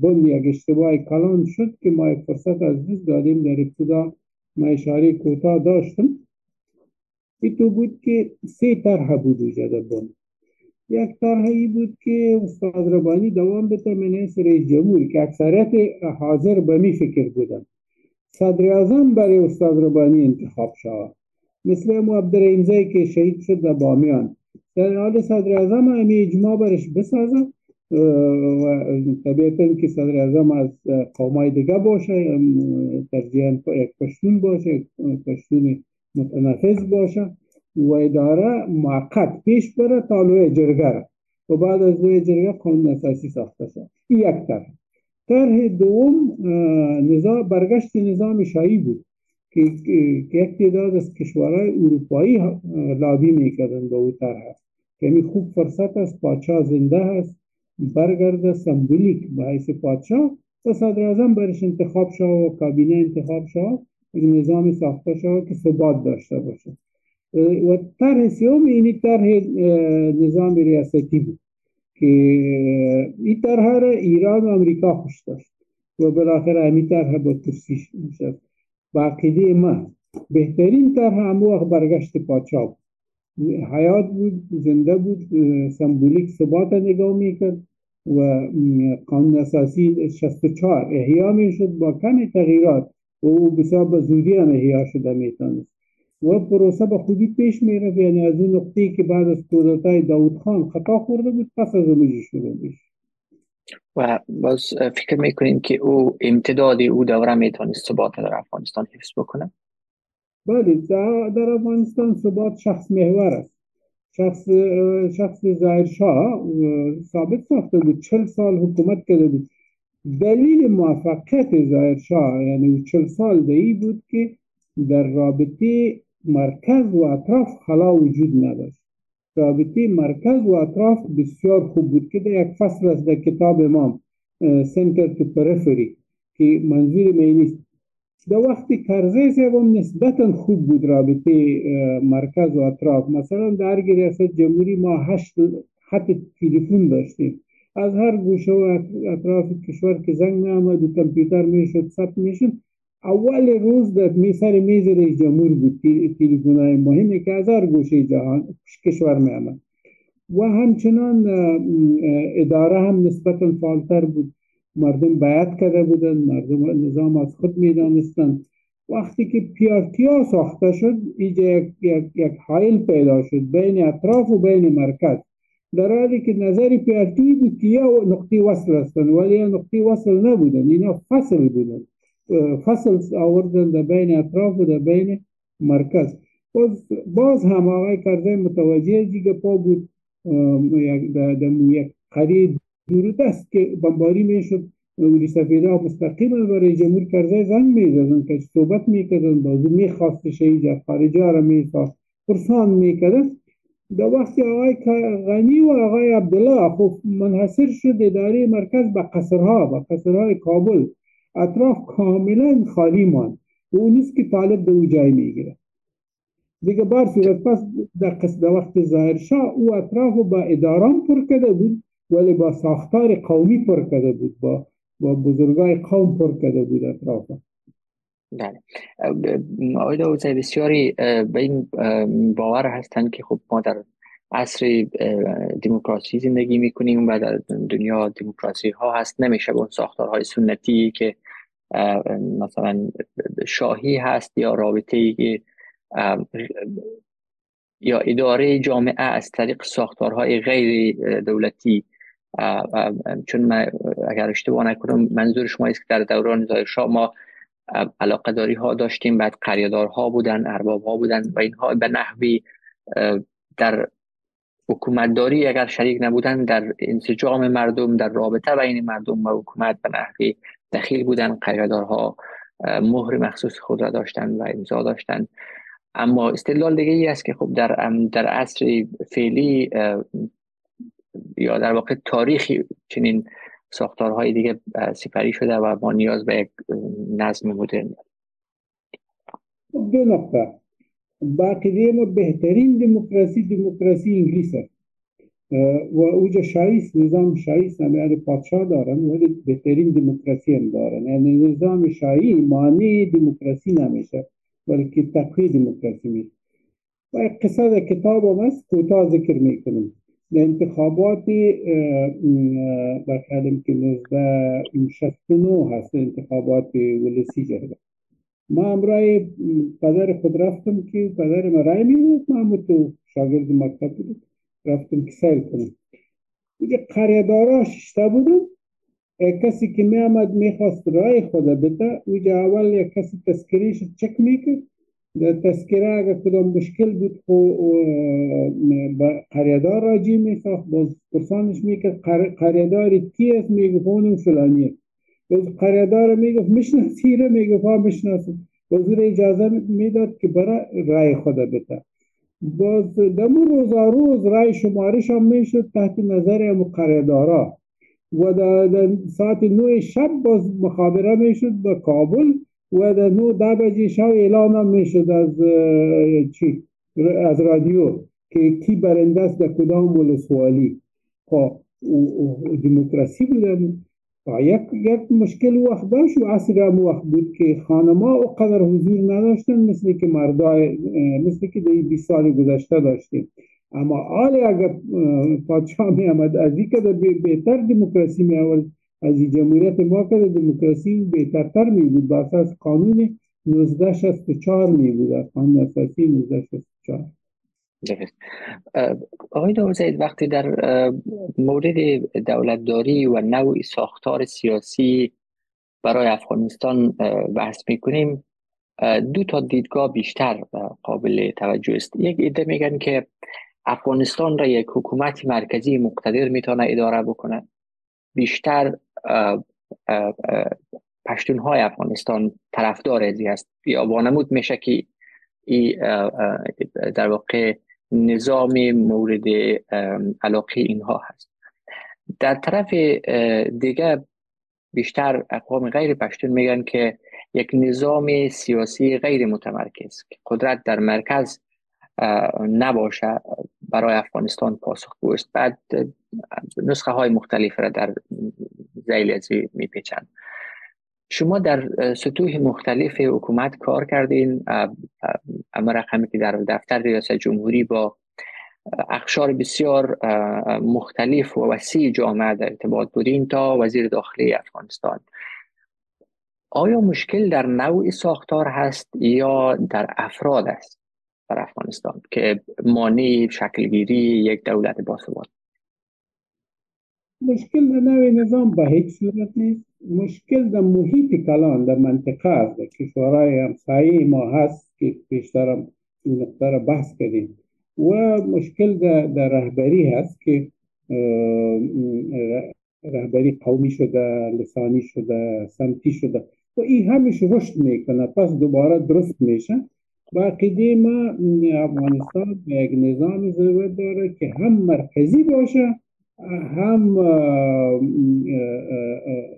بند یک اشتباه کلان شد که ما فرصت از دست دادیم. در ابتدا ما اشاره کوتاه داشتم. ای تو بود که سه طرح بود وجود بند. یک طرحی بود که استاد ربانی دوام بده رئیس جمهور که اکثریت حاضر به می فکر بودن صدر اعظم برای استاد ربانی انتخاب شد مثل عبدالرحیم زی که شهید شد در بامیان در حال صدر اعظم امی اجماع برش بسازه و طبیعتا که صدر اعظم از قومای دیگه باشه ترجیحاً یک پشتون باشه یک پشتون متنفذ باشه. و اداره موقت پیش بره تا لوی جرگه و بعد از لوی جرگه قانون اساسی ساخته شد یک طرح طرح دوم نظام برگشت نظام شاهی بود که یک تعداد از کشورهای اروپایی لابی می‌کردن به او طرح که خوب فرصت است پادشاه زنده هست برگرده سمبولیک به حیث پادشاه و صدر اعظم برش انتخاب شد و کابینه انتخاب شد نظام ساخته شد که ثبات داشته باشه و طرح سیوم اینی طرح نظام ریاستی بود که این طرح را ایران و امریکا خوش داشت و بالاخره همین طرح با ترسی شد با عقیده من بهترین طرح هم وقت برگشت پادشاه بود. حیات بود زنده بود سمبولیک ثبات نگاه می‌کرد و قانون اساسی 64 احیا می‌شد با کمی تغییرات و او بسیار به زودی هم احیا شده می‌تونست. و پروسه به خودی پیش میره یعنی از اون نقطه که بعد از کودتای داود خان خطا خورده بود پس از اون شروع میشه و باز فکر می‌کنیم که او امتداد او دوره می‌تونست ثبات در افغانستان حفظ بکنه؟ بله در افغانستان ثبات شخص محور است. شخص شخص ظاهر شاه ثابت ساخته بود. چل سال حکومت کرده بود. دلیل موفقیت ظاهر شاه یعنی چل سال دی بود که در رابطه مرکز و اطراف خلا وجود نداشت. رابطه مرکز و اطراف بسیار خوب بود که در یک فصل از در کتاب امام سنتر تو پرفری که منظور می نیست. در وقتی کرزی سوم نسبتا خوب بود رابطه مرکز و اطراف. مثلا در ریاست جمهوری ما هشت خط تلفن داشتیم. از هر گوشه و اطراف کشور که زنگ نامد و کمپیوتر می‌شد ثبت اول روز در می سر میز رئیس جمهور بود. تلفن های مهمی که از هر گوشه جهان کشور می آمد و همچنان اداره هم نسبتا فعالتر بود. مردم باید کرده بودن مردم نظام از خود می دانستن وقتی که پیارتیا ساخته شد اینجا یک, یک, یک حایل پیدا شد بین اطراف و بین مرکز. در حالی که نظر پیارتی بود که یا نقطه وصل هستن ولی نقطه وصل نبودن اینا فصل بودن فصل آوردن در بین اطراف و در بین مرکز. باز, باز هم آقای کرده متوجه دیگه پا بود یک قریب دست که بمباری می‌شد ولی سفیده ها مستقیما برای جمهور کرده زنگ می‌زدن که صحبت می‌کردن بازو میخواستش اینجا خارجی ها را می‌خواست پرسان می‌کردن در وقت آقای غنی و آقای عبدالله خب منحصر شد اداره مرکز به قصرها به قصرهای کابل اطراف کاملا خالی ماند. و اون نیست که طالب به او جای می‌گیره دیگه بار صورت پس در قصد وقت ظاهر شاه او اطراف با اداران پر کرده بود ولی با ساختار قومی پر کرده بود با با بزرگای قوم پر کرده بود اطراف بله. آقای بسیاری به این باور هستند که خب ما در عصر دموکراسی زندگی می‌کنیم و در دنیا دموکراسی ها هست. نمیشه به اون ساختارهای سنتی که مثلا شاهی هست یا رابطه یا اداره جامعه از طریق ساختارهای غیر دولتی. چون من اگر اشتباه نکنم منظور شما است که در دوران ظاهر ما علاقه ها داشتیم بعد قریادار ها بودن ارباب ها بودن و اینها به نحوی در حکومتداری اگر شریک نبودن در انسجام مردم در رابطه بین مردم و حکومت به نحوی دخیل بودن قریادارها مهر مخصوص خود را داشتن و امضا داشتن. اما استدلال دیگه ای است که خب در در عصر فعلی یا در واقع تاریخی چنین ساختارهای دیگه سپری شده و ما نیاز به یک نظم مدرن دو باقی ما بهترین دموکراسی دموکراسی انگلیس است و اوجا شایست نظام شایست هم یعنی پادشاه دارن ولی بهترین دموکراسی هم دارن. یعنی نظام شایی معنی دموکراسی نمیشه بلکه تقوی دموکراسی میشه. و در کتاب هم است کوتاه ذکر می‌کنم. انتخابات بخیالم که 1969 هست انتخابات ولسی جرده ما امرای پدر خود رفتم که پدر ما رای می‌دید ما هم تو شاگرد مکتب بود رفتم که سیل کنم دیگه قریداراش شتا بودن کسی که می آمد رای خود بده اوجا اول یک کسی تسکریش چک می‌کرد. در تذکره اگر کدام مشکل بود خو با قریدار راجی میساخت. باز پرسانش می‌کرد قریدار کی است؟ می‌گفت اون باز قریدار می‌گفت می‌شناسی رو می‌گفت ها می‌شناسم باز اجازه می‌داد که برای رای خود بده. باز دمو روزا روز رای شمارش هم می‌شد تحت نظر مقردارا و در ساعت نو شب باز مخابره می‌شد به کابل و در نو ده بجه شب اعلان هم می‌شد از چی؟ از رادیو که کی برنده است در کدام ولسوالی. خب دموکراسی بودم. یک یک مشکل وقت داشت و عصر هم وقت بود که خانما اقدر حضور نداشتن مثل که مردای مثل که در 20 سال گذشته داشتیم. اما آل اگر پادشاه می آمد از این که بهتر دموکراسی می آورد از جمهوریت ما که دموکراسی بهترتر می بود با اساس قانون 1964 می بود قانون اساسی 1964 آقای داوزید وقتی در مورد دولتداری و نوع ساختار سیاسی برای افغانستان بحث می‌کنیم دو تا دیدگاه بیشتر قابل توجه است. یک ایده میگن که افغانستان را یک حکومت مرکزی مقتدر می‌تونه اداره بکنه. بیشتر پشتون های افغانستان طرفدار ازی است یا وانمود میشه که ای در واقع نظام مورد علاقه اینها هست. در طرف دیگه بیشتر اقوام غیر پشتون میگن که یک نظام سیاسی غیر متمرکز که قدرت در مرکز نباشه برای افغانستان پاسخ است بعد نسخه های مختلف را در زیل از میپیچند. شما در سطوح مختلف حکومت کار کردین اما رقمی که در دفتر ریاست جمهوری با اخشار بسیار مختلف و وسیع جامعه در ارتباط بودین تا وزیر داخلی افغانستان. آیا مشکل در نوع ساختار هست یا در افراد است در افغانستان که مانع شکلگیری یک دولت باثبات؟ مشکل نوع نظام به هیچ صورت نیست. مشکل در محیط کلان در منطقه است. در کشورهای همسایه ما هست که بیشتر این نقطه بحث کردیم. و مشکل در رهبری هست که رهبری قومی شده لسانی شده سمتی شده. و این همیشه رشد می‌کنه. پس دوباره درست میشه. با عقیده ما افغانستان یک نظام ضرورت داره که هم مرکزی باشه هم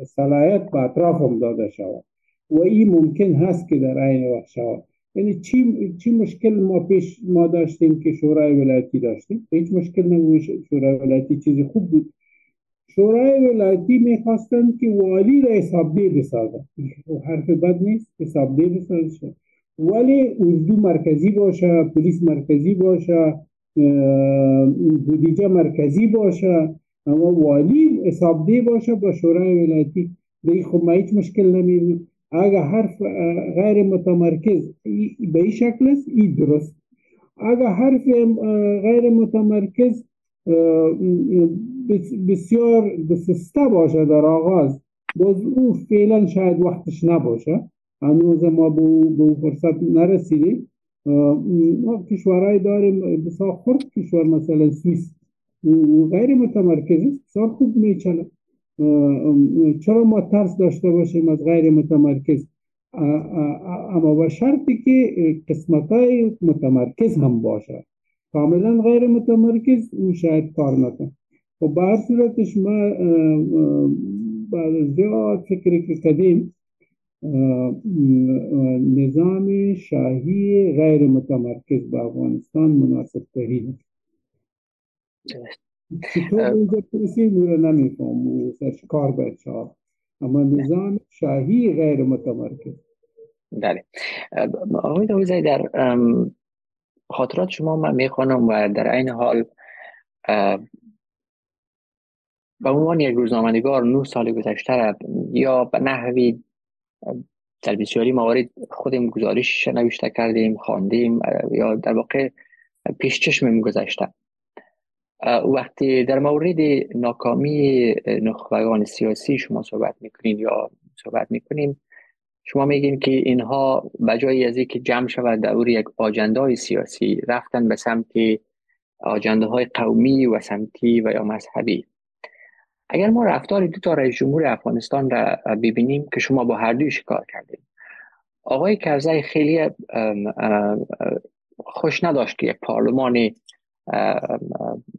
صلاحیت به اطراف هم داده شود. و این ممکن هست که در این وقت شود. یعنی چی, چی مشکل ما پیش ما داشتیم که شورای ولایتی داشتیم؟ هیچ مشکل نبود. شورای ولایتی چیزی خوب بود. شورای ولایتی می‌خواستن که والی را حسابده بسازن. حرف بد نیست. حسابده بسازن. ولی اردو مرکزی باشه پلیس مرکزی باشه. بودیجه مرکزی باشه اما والی حسابده باشه با شورای ولایتی. به خب ما هیچ مشکل نمیبود اگر حرف غیر متمرکز به این شکل است این درست. اگر حرف غیر متمرکز بسیار بسسته باشه در آغاز باز او فعلا شاید وقتش نباشه. هنوز ما به فرصت نرسیدیم. ما کشورهای داریم بسیار خرد کشور مثلا سویس غیر متمرکز است بسیار خوب میچنه. چرا ما ترس داشته باشیم از غیر متمرکز؟ اما با شرطی که قسمت های متمرکز هم باشه. کاملا غیر متمرکز اون شاید کار نکن و به هر صورتش ما بعد زیاد فکری که کردیم نظام شاهی غیر متمرکز به افغانستان مناسب ترین چطور اینجا پرسید رو نمیفهم کار باید شد اما نظام شاهی غیر متمرکز. بله. آقای داویزی در خاطرات شما من می‌خوانم و در این حال به عنوان یک روزنامه‌نگار نه سال گذشته یا به نحوی در بسیاری موارد خودم گزارش نوشته کردیم خواندیم یا در واقع پیش چشمم گذشته وقتی در مورد ناکامی نخبگان سیاسی شما صحبت می‌کنین یا صحبت می‌کنیم شما میگین که اینها بجای از اینکه جمع شود در یک آجنده سیاسی رفتن به سمت آجنده های قومی و سمتی و یا مذهبی. اگر ما رفتار دو تا رئیس جمهور افغانستان را ببینیم که شما با هر دویش کار کردیم آقای کرزی خیلی خوش نداشت که یک پارلمان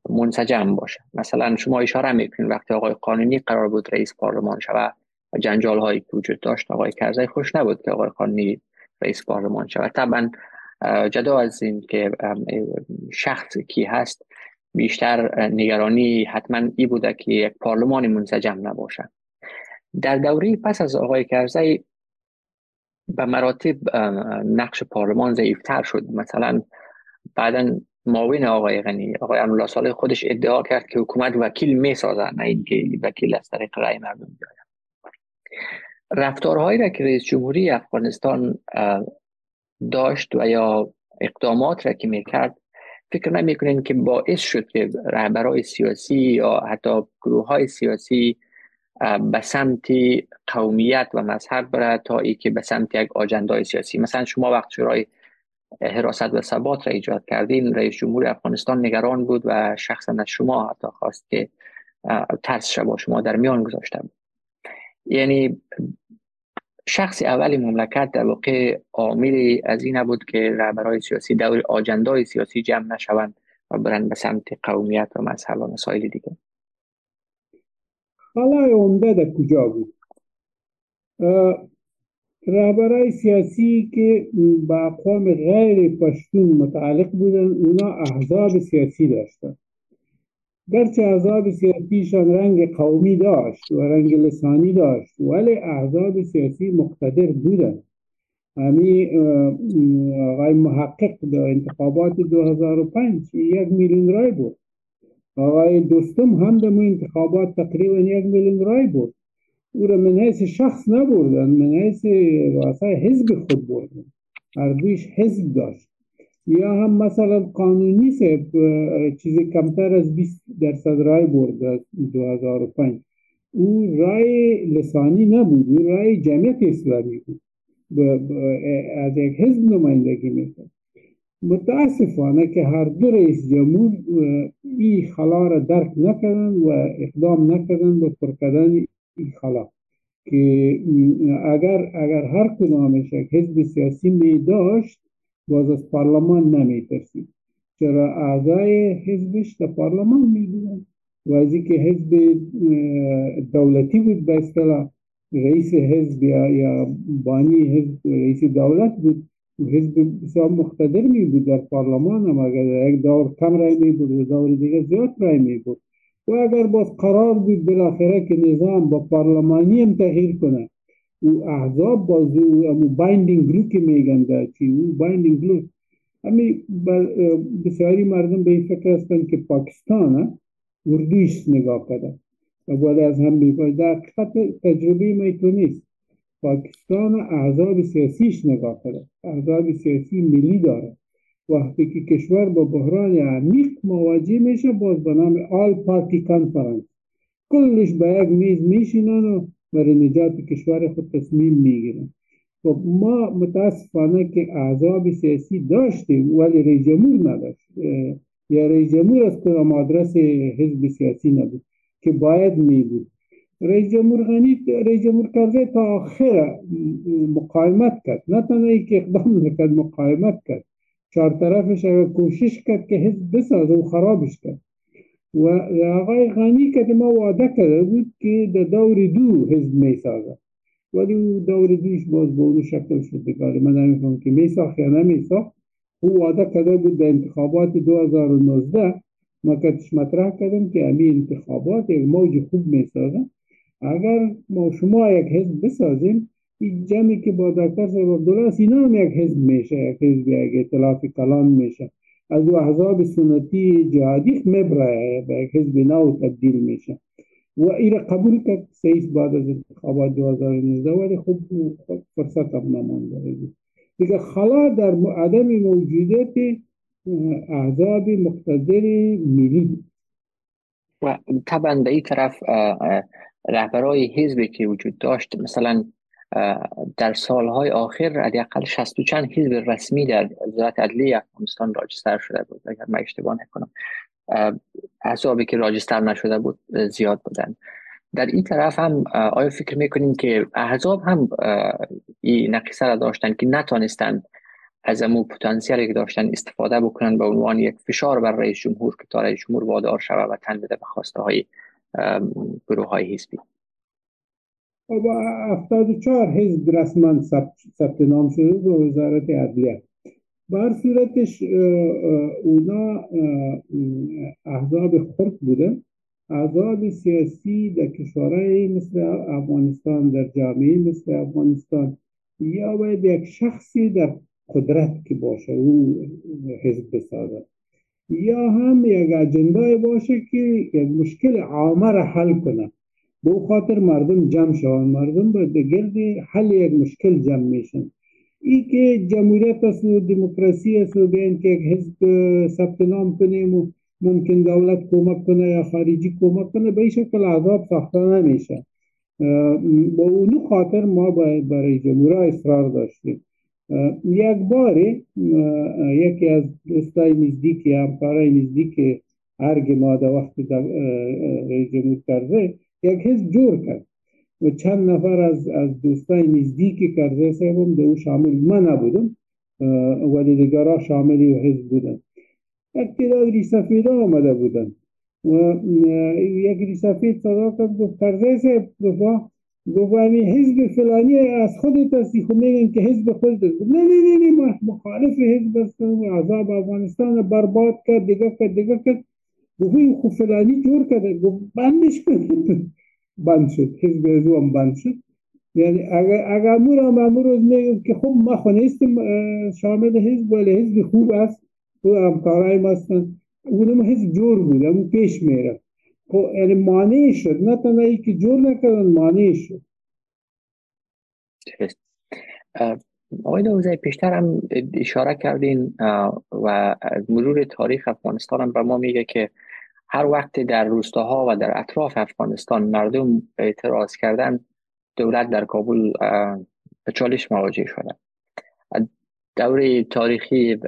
منسجم باشه. مثلا شما اشاره می‌کنید وقتی آقای قانونی قرار بود رئیس پارلمان شود و جنجال هایی که وجود داشت آقای کرزی خوش نبود که آقای قانونی رئیس پارلمان شود. طبعا جدا از این که شخص کی هست بیشتر نگرانی حتما ای بوده که یک پارلمان منسجم نباشه. در دوره پس از آقای کرزی به مراتب نقش پارلمان ضعیفتر شد. مثلا بعدا معاون آقای غنی آقای امرولا سال خودش ادعا کرد که حکومت وکیل می سازن نه اینکه وکیل از طریق رای مردم بیاید. رفتارهایی را که رئیس جمهوری افغانستان داشت و یا اقدامات را که می‌کرد فکر نمی‌کنین که باعث شد که رهبرهای سیاسی یا حتی گروه های سیاسی به سمت قومیت و مذهب بره تا ای که به سمت یک آجندای سیاسی. مثلا شما وقت شورای حراست و ثبات را ایجاد کردین رئیس جمهور افغانستان نگران بود و شخصا از شما حتی خواست که ترس با شما در میان گذاشته بود. یعنی شخص اول مملکت در واقع عامل از این بود که رهبرهای سیاسی دور آجندای سیاسی جمع نشوند و برن به سمت قومیت و مذهب و مسائل دیگه خلای عمده در کجا بود؟ رهبرای سیاسی که با اقوام غیر پشتون متعلق بودن اونا احزاب سیاسی داشتن. گرچه احزاب سیاسیشان رنگ قومی داشت و رنگ لسانی داشت ولی احزاب سیاسی مقتدر بودن همی آقای محقق در انتخابات 2005 یک میلیون رای بود آقای دوستم هم در انتخابات تقریبا یک میلیون رای بود او را من حیث شخص نبردن من حیث واسه حزب خود بردن. هر دویش حزب داشت. یا هم مثلا قانونی سے چیزی کمتر از 20 درصد رای برد 2005 او رای لسانی نبود او رای جمعیت اسلامی بود. از یک حزب نمایندگی می‌کرد. متاسفانه که هر دو رئیس جمهور این خلا را درک نکردن و اقدام نکردن به پر این خلا. که اگر اگر هر کدامش یک حزب سیاسی می داشت باز از پارلمان نمی ترسید چرا اعضای حزبش در پارلمان می بودن و از که حزب دولتی بود به اصطلاح رئیس حزب یا بانی حزب رئیس دولت بود حزب بسیار مقتدر می بود در پارلمان هم اگر یک دور کم رای می بود و دور دیگه زیاد رای می بود و اگر باز قرار بود بالاخره که نظام با پارلمانی هم تغییر کنه و احزاب باز او بایندینگ گروپ که میگن در چی؟ او بایندینگ گروپ همی بسیاری مردم به این فکر هستند که پاکستان اردویش نگاه کرده و باید از هم بیفاید در حقیقت تجربه میتو نیست. پاکستان احزاب سیاسیش نگاه کرده احزاب سیاسی ملی داره. وقتی که کشور با بحران عمیق مواجه میشه باز به نام آل پارتی کلش به یک میز میشینن و برای نجات کشور خود تصمیم می‌گیرن خب ما متاسفانه که احزاب سیاسی داشتیم ولی رئیس جمهور نداشت. یا رئیس جمهور از کدام آدرس حزب سیاسی نبود که باید می بود رئیس جمهور غنی رئیس جمهور کرده تا آخر مقاومت کرد. نه تنها که اقدام نکرد مقاومت کرد. چهار طرفش کوشش کرد که حزب بسازه و خرابش کرد. و آقای غنی که ما وعده کرده بود که در دور دو حزب می سازه ولی دور دوش باز به اون شکل شد. بگاره من نمیفهم که می ساخت یا نمی ساخت. او وعده کرده بود در انتخابات 2019 ما کتش مطرح کردم که امی انتخابات یک موج خوب می سازه اگر ما شما یک حزب بسازیم این جمعی که با دکتر صاحب عبدالله اینا هم یک حزب میشه یک حزب یک اطلاف کلان میشه. از او احزاب سنتی جهادی مبره به یک حزب نو تبدیل میشه. و این قبول کرد سیس بعد از انتخابات 2019 ولی خب فرصت هم نمانده. دیگه خلا در عدم موجودیت احزاب مقتدر ملی. و طبعا به این طرف رهبرای حزبی که وجود داشت مثلا در سالهای آخر حداقل 60 چند حزب رسمی در وزارت عدلیه افغانستان راجستر شده بود. اگر من اشتباه نکنم احزابی که راجستر نشده بود زیاد بودن. در این طرف هم آیا فکر می‌کنیم که احزاب هم این نقیصه را داشتن که نتانستند از امو پتانسیلی که داشتن استفاده بکنن به عنوان یک فشار بر رئیس جمهور که تا رئیس جمهور وادار شود و تن بده به خواسته های گروه های حزبی؟ افتاد چهار حزب رسما ثبت نام شده به وزارت عدلیه بر صورتش اونا احزاب خرد بوده. احزاب سیاسی در کشورهای مثل افغانستان در جامعه مثل افغانستان یا باید یک شخصی در قدرت که باشه او حزب بسازه. یا هم یک اجندای باشه که یک مشکل عامه را حل کنه. به خاطر مردم جمع شوند مردم به گرد حل یک مشکل جمع میشن. ای که جمهوریت است و دموکراسی است و بیان که حزب ثبت نام کنیم و ممکن دولت کمک کنه یا خارجی کمک کنه به شکل عذاب ساخته نمیشه با اونو خاطر ما برای جمهوری اصرار داشتیم. یک باری یکی از دوستای نزدیک همکارای نزدیک ارگ ما در وقت رئیس جمهور کرده یک حزب جور کرد. و چند نفر از از دوستای نزدیک کرده صاحبم در او شامل من نبودم ولی دیگرها شاملی و حزب بودن. یک تعداد ریسفید آمده بودن. و یک ریسفید صدا کرد گفت فرزه صاحب گفت گفت حزب فلانی از خودت هستی خب میگن که حزب خودت هست. نه نه نه نه مخالف حزب هستم عذاب افغانستان برباد کرد دیگه کرد دیگه کرد. گفت خب فلانی جور کرده. گفت بندش کنید. بند شد. حزب ازو هم بند شد. یعنی اگر اگر هم امور میگم که خب ما خونیستم شامل حزب ولی حزب خوب است. و همکارای ما هستن. اونم حزب جور بود. اون پیش میره خب یعنی مانع شد. نه تنها که جور نکردن مانع شد. آقای دوزه پیشتر هم اشاره کردین و مرور تاریخ افغانستان هم به ما میگه که هر وقت در روستاها و در اطراف افغانستان مردم اعتراض کردن دولت در کابل به چالش مواجه شده دوره تاریخی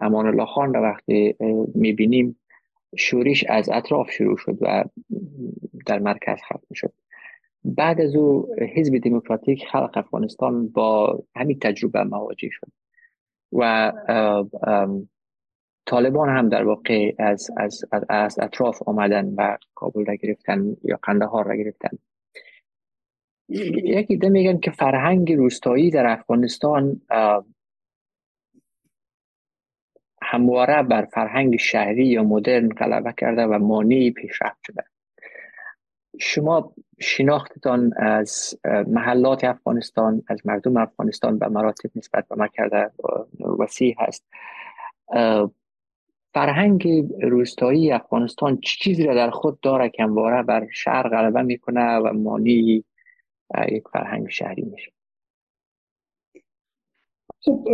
امان الله خان را وقتی می‌بینیم شورش از اطراف شروع شد و در مرکز ختم شد. بعد از او حزب دموکراتیک خلق افغانستان با همین تجربه مواجه شد. و طالبان هم در واقع از, از, از اطراف آمدن و کابل را گرفتن یا قندهار را گرفتن. یکی ده میگن که فرهنگ روستایی در افغانستان همواره بر فرهنگ شهری یا مدرن غلبه کرده و مانعی پیشرفت شده. شما شناختتان از محلات افغانستان از مردم افغانستان به مراتب نسبت به ما کرده وسیع هست. فرهنگ روستایی افغانستان چیزی را در خود داره که همواره بر شهر غلبه می‌کنه و مانی یک فرهنگ شهری میشه. خب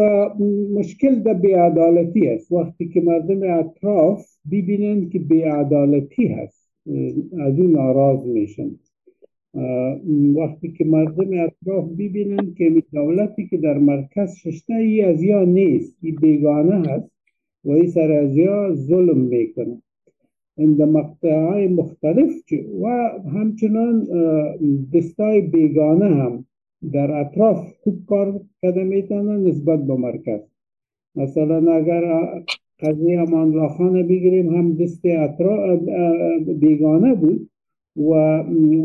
مشکل در بیعدالتی است وقتی که مردم اطراف ببینن که بیعدالتی هست. از اون ناراض میشن. وقتی که مردم اطراف ببینن که دولتی که در مرکز ششته ای از یا نیست ای بیگانه هست و ای سر از یا ظلم می‌کنه. در مقطع مختلف و همچنان دستای بیگانه هم در اطراف خوب کار کرده می‌تونن نسبت به مرکز. مثلا اگر قضیه امان الله بگیریم. هم دست اطراف بیگانه بود و,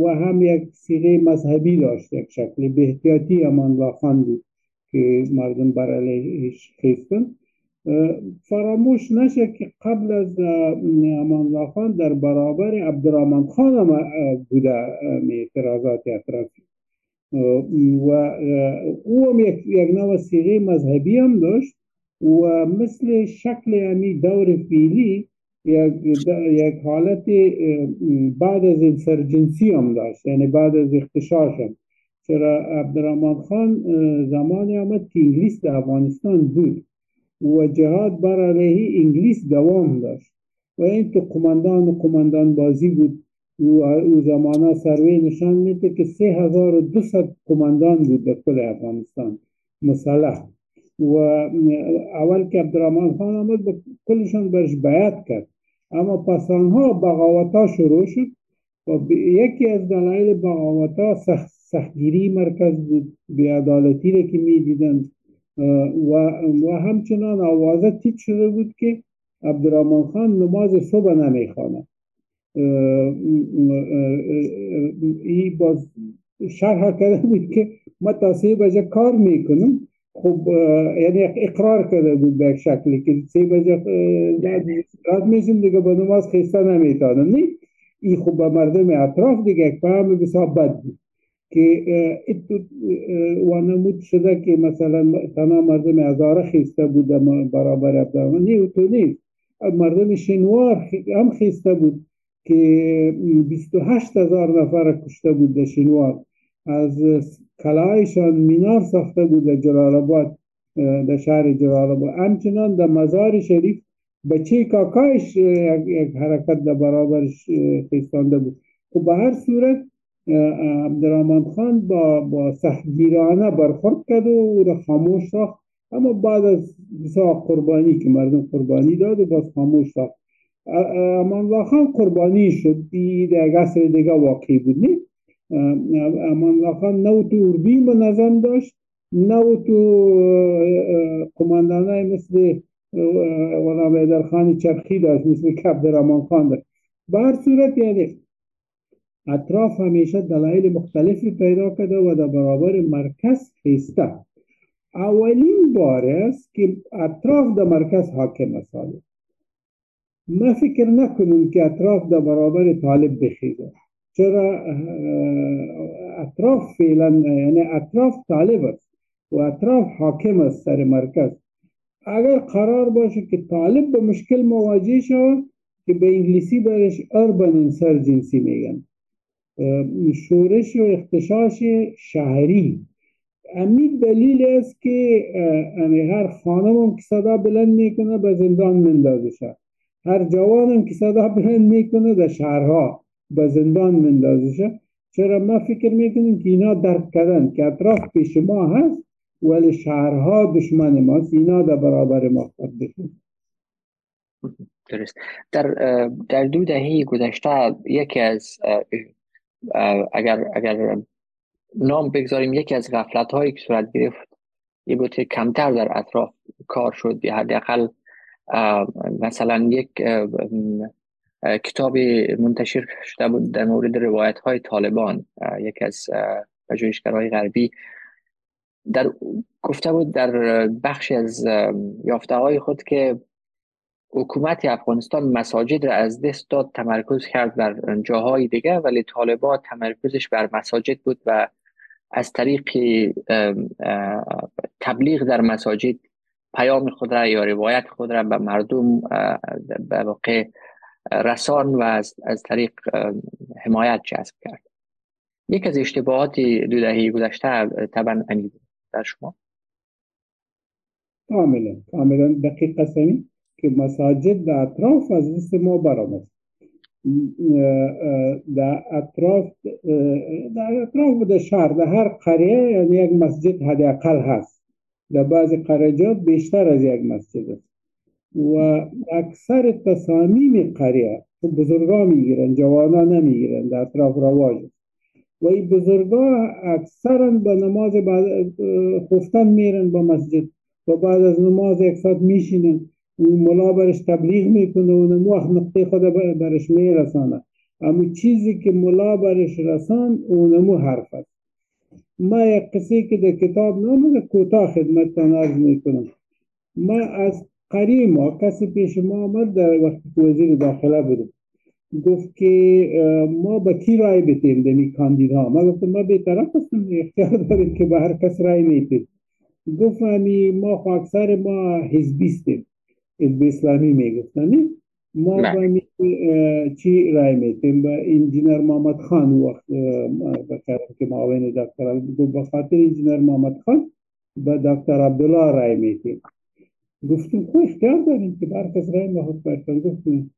و هم یک سیغه مذهبی داشت یک شکل بهتیاتی امان الله بود که مردم برایش خیستن. فراموش نشه که قبل از امان الله خان در برابر عبدالرحمن خان هم بوده اعتراضات اطرافی. و او هم یک, یک نوع سیغه مذهبی هم داشت. و مثل شکل امی دور فیلی یک, یک حالت بعد از انسرجنسی هم داشت یعنی بعد از اختشاش هم چرا عبدالرحمن خان زمانی آمد که انگلیس در افغانستان بود و جهاد بر علیه انگلیس دوام داشت. و این تو قماندان و قماندان بازی بود و او زمانه سروی نشان میده که سه هزار و دوست قماندان بود در کل افغانستان. مسلح. و اول که عبدالرحمن خان آمد با کلشان برش بیعت کرد. اما پس آنها بغاوتا شروع شد و یکی از دلایل بغاوتا سخت سختگیری مرکز بود بیعدالتی را که می‌دیدند. و, و همچنان آوازه تیت شده بود که عبدالرحمن خان نماز صبح نمی‌خواند. ای باز شرح کرده بود که ما تا سه بجه کار می‌کنم. خب یعنی اقرار کرده بود به شکلی که سه بجه رد میشم دیگه با نماز خیسته نمیتانم نه ای خب به مردم اطراف دیگه یک فهم بسیار بد بود که وانمود شده که مثلا تنها مردم هزاره خیسته بود برابر عبدالرحمن نه تو نیست. مردم شنوار هم خیسته بود که 28 هزار نفر کشته بود در شنوار. از کلایشان مینار ساخته بود در جلال آباد در شهر جلال آباد همچنان در مزار شریف بچه کاکایش یک حرکت در برابرش خیستانده بود. خب به هر صورت عبدالرحمن خان با, با سختگیرانه برخورد کرد و او را خاموش ساخت. اما بعد از بسیار قربانی که مردم قربانی داد و باز خاموش ساخت. امان خان قربانی شد. در عصر دیگه واقعی بود. نه امان خان نو تو اردوی منظم داشت نو تو قماندانه مثل غلام خان چرخی داشت مثل که عبدالرحمن خان داشت. بر صورت یعنی اطراف همیشه دلایل مختلفی پیدا کرده و در برابر مرکز خیسته. اولین بار است که اطراف در مرکز حاکم است. ما فکر نکنم که اطراف در برابر طالب بخیزه. چرا اطراف فعلا یعنی اطراف طالب است و اطراف حاکم است سر مرکز. اگر قرار باشه که طالب به مشکل مواجه شود که به انگلیسی برش اربن انسرجنسی میگن. شورش و اختشاش شهری. امید دلیل است که هر خانم که صدا بلند می‌کنه به زندان مندازه شد هر جوانم که صدا بلند می‌کنه در شهرها. به زندان مندازه چرا؟ ما فکر می‌کنیم که اینا درک کردن که اطراف پیش ما هست ولی شهرها دشمن ماست. اینا در برابر ما خود درست. در در دو دهه گذشته یکی از اگر اگر نام بگذاریم یکی از غفلت هایی که صورت گرفت یه بود کمتر در اطراف کار شد. یا حداقل مثلا یک کتاب منتشر شده بود در مورد روایت های طالبان یکی از پژوهشگرهای غربی در گفته بود در بخش از یافته های خود که حکومت افغانستان مساجد را از دست داد تمرکز کرد بر جاهای دیگه ولی طالبان تمرکزش بر مساجد بود و از طریق تبلیغ در مساجد پیام خود را یا روایت خود را به مردم به واقع رسان و از, از طریق حمایت جذب کرد. یک از اشتباهات دو دهه گذشته طبعا بود. در شما؟ کاملا. کاملا دقیق سنی که مساجد در اطراف از دست ما برآمد. در اطراف در اطراف در شهر در هر قریه یعنی یک مسجد حداقل هست. در بعض قریجات بیشتر از یک مسجد است. و اکثر تصامیم قریه بزرگا می‌گیرن جوانا نمی‌گیرن در اطراف رواج. و این بزرگا اکثرا به نماز خفتن میرن با مسجد و بعد از نماز یک ساعت میشینن. و ملا برش تبلیغ می‌کنه و نمو وقت نقطه خود برش میرسانه. اما چیزی که ملا برش رسان او نمو حرف است. ما یک قصه که در کتاب نامده کوتاه خدمت تنارز می‌کنم. ما از قریب ما کسی پیش ما آمد در وقت وزیر داخله بودم گفت که ما به کی رای بتیم دمی کاندیدا. ما گفتم ما به طرف هستم اختیار داریم که به هر کس رای میتیم گفت ما خو اکثر ما حزبیستیم. حزب اسلامی می‌گفتن. ما با چی رای میتیم با انجینر محمد خان وقت بکرم که معاون دکتر به خاطر انجینر محمد خان با دکتر عبدالله رای میتیم گفتیم خو اختیار داریم که بر کس رای نخود برکن گفتیم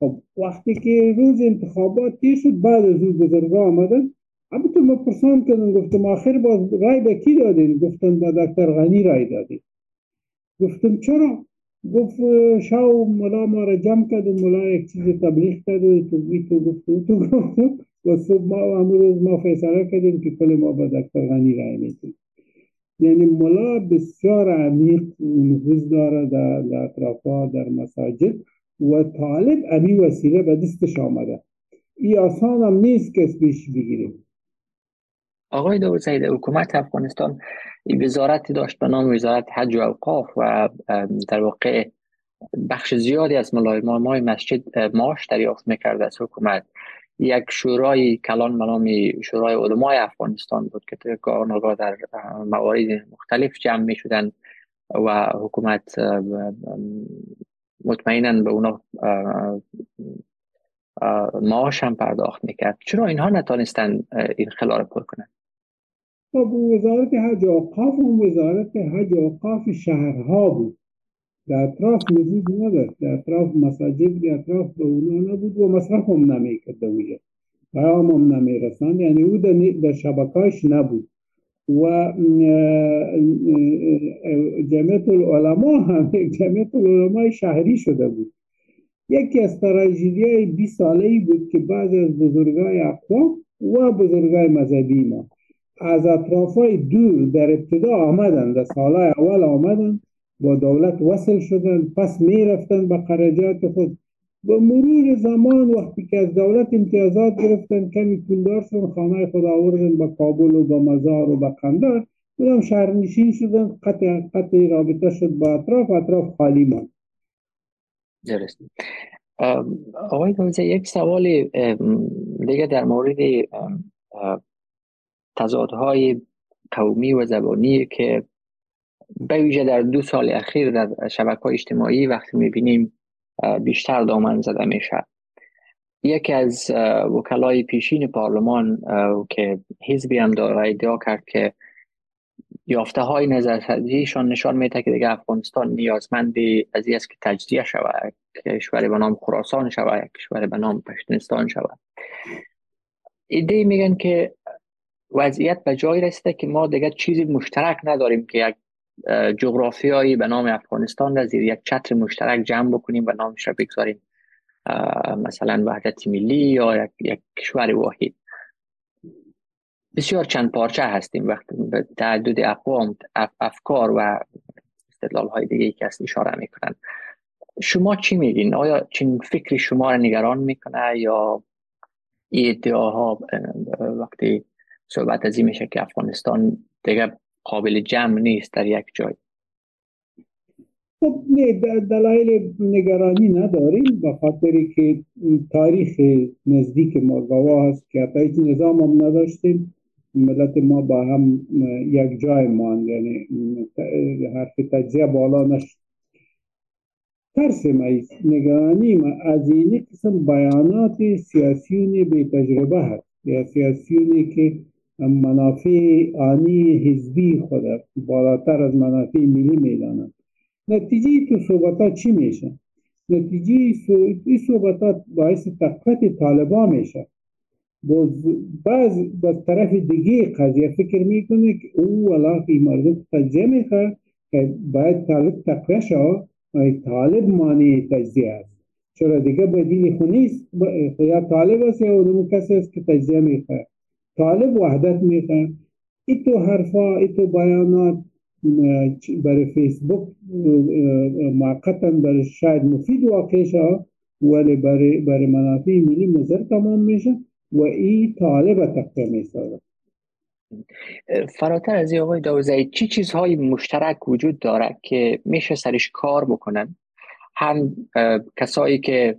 خب وقتی که روز انتخابات تیر شد بعد از اون بزرگا آمدن البته ما پرسان کردن گفتم آخر باز رای به کی دادین گفتن با دکتر غنی رای دادین گفتم چرا؟ گفت شاو ملا ما را جمع کرد ملا یک چیز تبلیغ کرد و تو بی تو گفت تو گفت. و صبح ما امروز ما فیصله کردیم که کل ما با دکتر غنی رای میتیم یعنی ملا بسیار عمیق نفوذ داره در, در اطرافا در مساجد و طالب امی وسیله به دستش آمده. ای آسان هم نیست که پیش بگیریم. آقای داور سعید حکومت افغانستان وزارتی داشت به نام وزارت حج و اوقاف و در واقع بخش زیادی از ملای مای مسجد ماش دریافت می‌کرد از حکومت. یک شورای کلان به شورای علمای افغانستان بود که گاه در موارد مختلف جمع می شدن و حکومت مطمئنا به اونا معاش هم پرداخت می‌کرد. چرا اینها نتانستن این خلال پر کنند؟ خب وزارت حج اوقاف اون وزارت حج اوقاف شهرها بود. در اطراف وجود نداشت در اطراف مساجد در اطراف به اونا نبود و مصرف هم نمی‌کرد اونجا پیام هم نمی‌رسند یعنی او در شبکاش نبود. و جمعیت العلماء هم جمعیت العلماء شهری شده بود. یکی از تراژیدی های 20 ساله بود که بعض از بزرگای اقوام و بزرگای مذهبی ما از اطراف های دور در ابتدا آمدن در سالهای اول آمدن با دولت وصل شدن پس می رفتن به خرجات خود. با مرور زمان وقتی که از دولت امتیازات گرفتن کمی پولدار شدن خانه خود آوردن به کابل و به مزار و به قندار شهر شهرنشین شدن قطع, قطع رابطه شد با اطراف اطراف خالی ماند. درست. آقای دوزه یک سوال دیگه در مورد تضادهای قومی و زبانی که به ویژه در دو سال اخیر در شبکه های اجتماعی وقتی می‌بینیم بیشتر دامن زده میشه. یکی از وکلای پیشین پارلمان که حزبی هم داره ادعا کرد که یافته های نظرسنجیشان نشان میده که دیگه افغانستان نیازمند از است که تجزیه شود کشور به نام خراسان شود کشور به نام پشتونستان شود. ایده میگن که وضعیت به جای رسیده که ما دیگه چیزی مشترک نداریم که یک جغرافیایی به نام افغانستان را زیر یک چتر مشترک جمع بکنیم و نامش را بگذاریم. مثلا وحدت ملی یا یک, یک کشور واحد. بسیار چند پارچه هستیم. وقتی به تعدد اقوام افکار و استدلال های دیگه که است اشاره می‌کنن. شما چی میگین؟ آیا چین فکری شما را نگران می‌کنه یا ادعاها وقتی صحبت از میشه که افغانستان دیگه قابل جمع نیست در یک جای. خب دلایل نگرانی نداریم به خاطری که تاریخ نزدیک ما هست که حتی نظام هم نداشتیم. ملت ما با هم یک جای ماند یعنی حرف تجزیه بالا نشد. ترس ما نگرانی ما از این قسم بیانات سیاسیونی به تجربه هست. یا سیاسیونی که منافع آنی حزبی خود بالاتر از منافع ملی می‌دانند نتیجه تو صحبت چی میشه؟ نتیجه این صحبت باعث تقویت طالبا میشه. بعض به طرف دیگه قضیه فکر می‌کنه که او ولا این مردم تجزیه می‌خواد که باید طالب تقویه شد طالب مانع تجزیه است. چرا دیگه بدیل خونیست یا طالب است یا اونمو کسی است که تجزیه می‌خواد. طالب وحدت می‌خواد ای تو حرفا ای تو بیانات برای فیسبوک موقتا برای شاید مفید واقع شد ولی برای, برای منافع ملی مزر تمام میشه و این طالب تقویه می‌سازه. فراتر از این آقای داوزهی چی چیزهای مشترک وجود داره که میشه سرش کار بکنن؟ هم کسایی که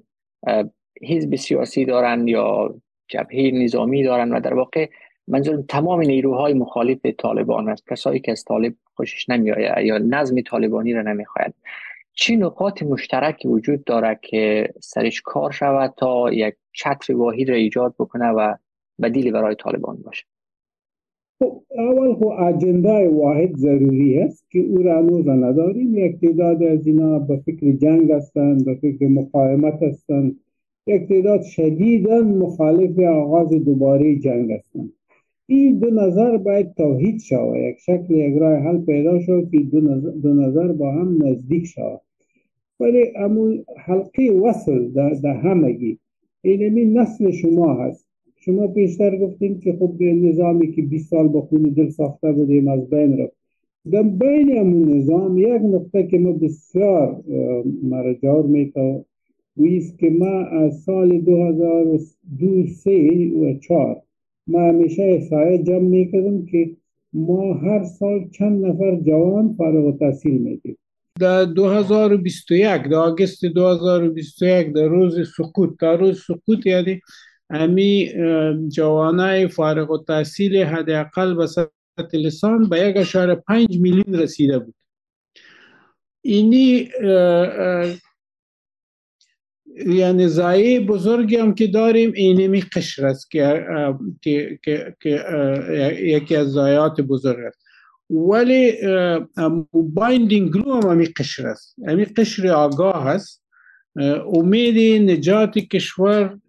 حزب سیاسی دارن یا جبهه نظامی دارن و در واقع منظور تمام نیروهای مخالف طالبان است. کسایی که از طالب خوشش نمیآید یا نظم طالبانی را نمی‌خواهند چه نقاط مشترکی وجود داره که سرش کار شود تا یک چتر واحد را ایجاد بکنه و بدیلی برای طالبان باشه خب اول خب اجنده واحد ضروری است که او را هنوز نداریم. یک تعداد از اینا به فکر جنگ هستند به فکر مقاومت هستند. یک تعداد شدیدا مخالف آغاز دوباره جنگ هستند این دو نظر باید توحید شود. یک شکل یک راه حل پیدا شد که دو نظر, دو نظر با هم نزدیک شود. ولی امون حلقه وصل در همگی. اینمی نسل شما هست. شما پیشتر گفتیم که خب نظامی که 20 سال با خون دل ساخته بودیم از بین رفت. در بین امون نظام یک نقطه که ما بسیار مرجار میتا ویست که ما از سال 2002 سه و چار ما همیشه احسایه جمع می‌کردم که ما هر سال چند نفر جوان فارغ و تحصیل میدیم در 2021 در آگست 2021 در روز سقوط. در روز سقوط یعنی امی جوانای فارغ و تحصیل حداقل به سطح لسان به یک اشاره پنج میلیون رسیده بود. اینی یعنی زایی بزرگی هم که داریم اینمی قشر است که, که, یکی از زایات بزرگ است. ولی بایندینگ گلو هم همی قشر است. همی قشر آگاه است. امید نجات کشور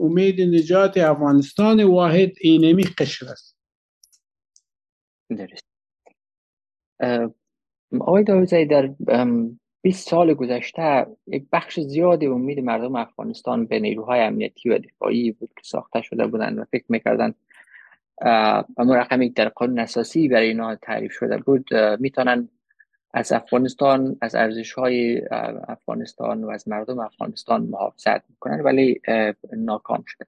امید نجات افغانستان واحد اینمی قشر است. درست. آقای داوزی در 20 سال گذشته یک بخش زیادی امید مردم افغانستان به نیروهای امنیتی و دفاعی بود که ساخته شده بودند و فکر می‌کردن و رقمی در قانون اساسی برای اینا تعریف شده بود. می‌تونن از افغانستان از ارزش های افغانستان و از مردم افغانستان محافظت می‌کنن ولی ناکام شده.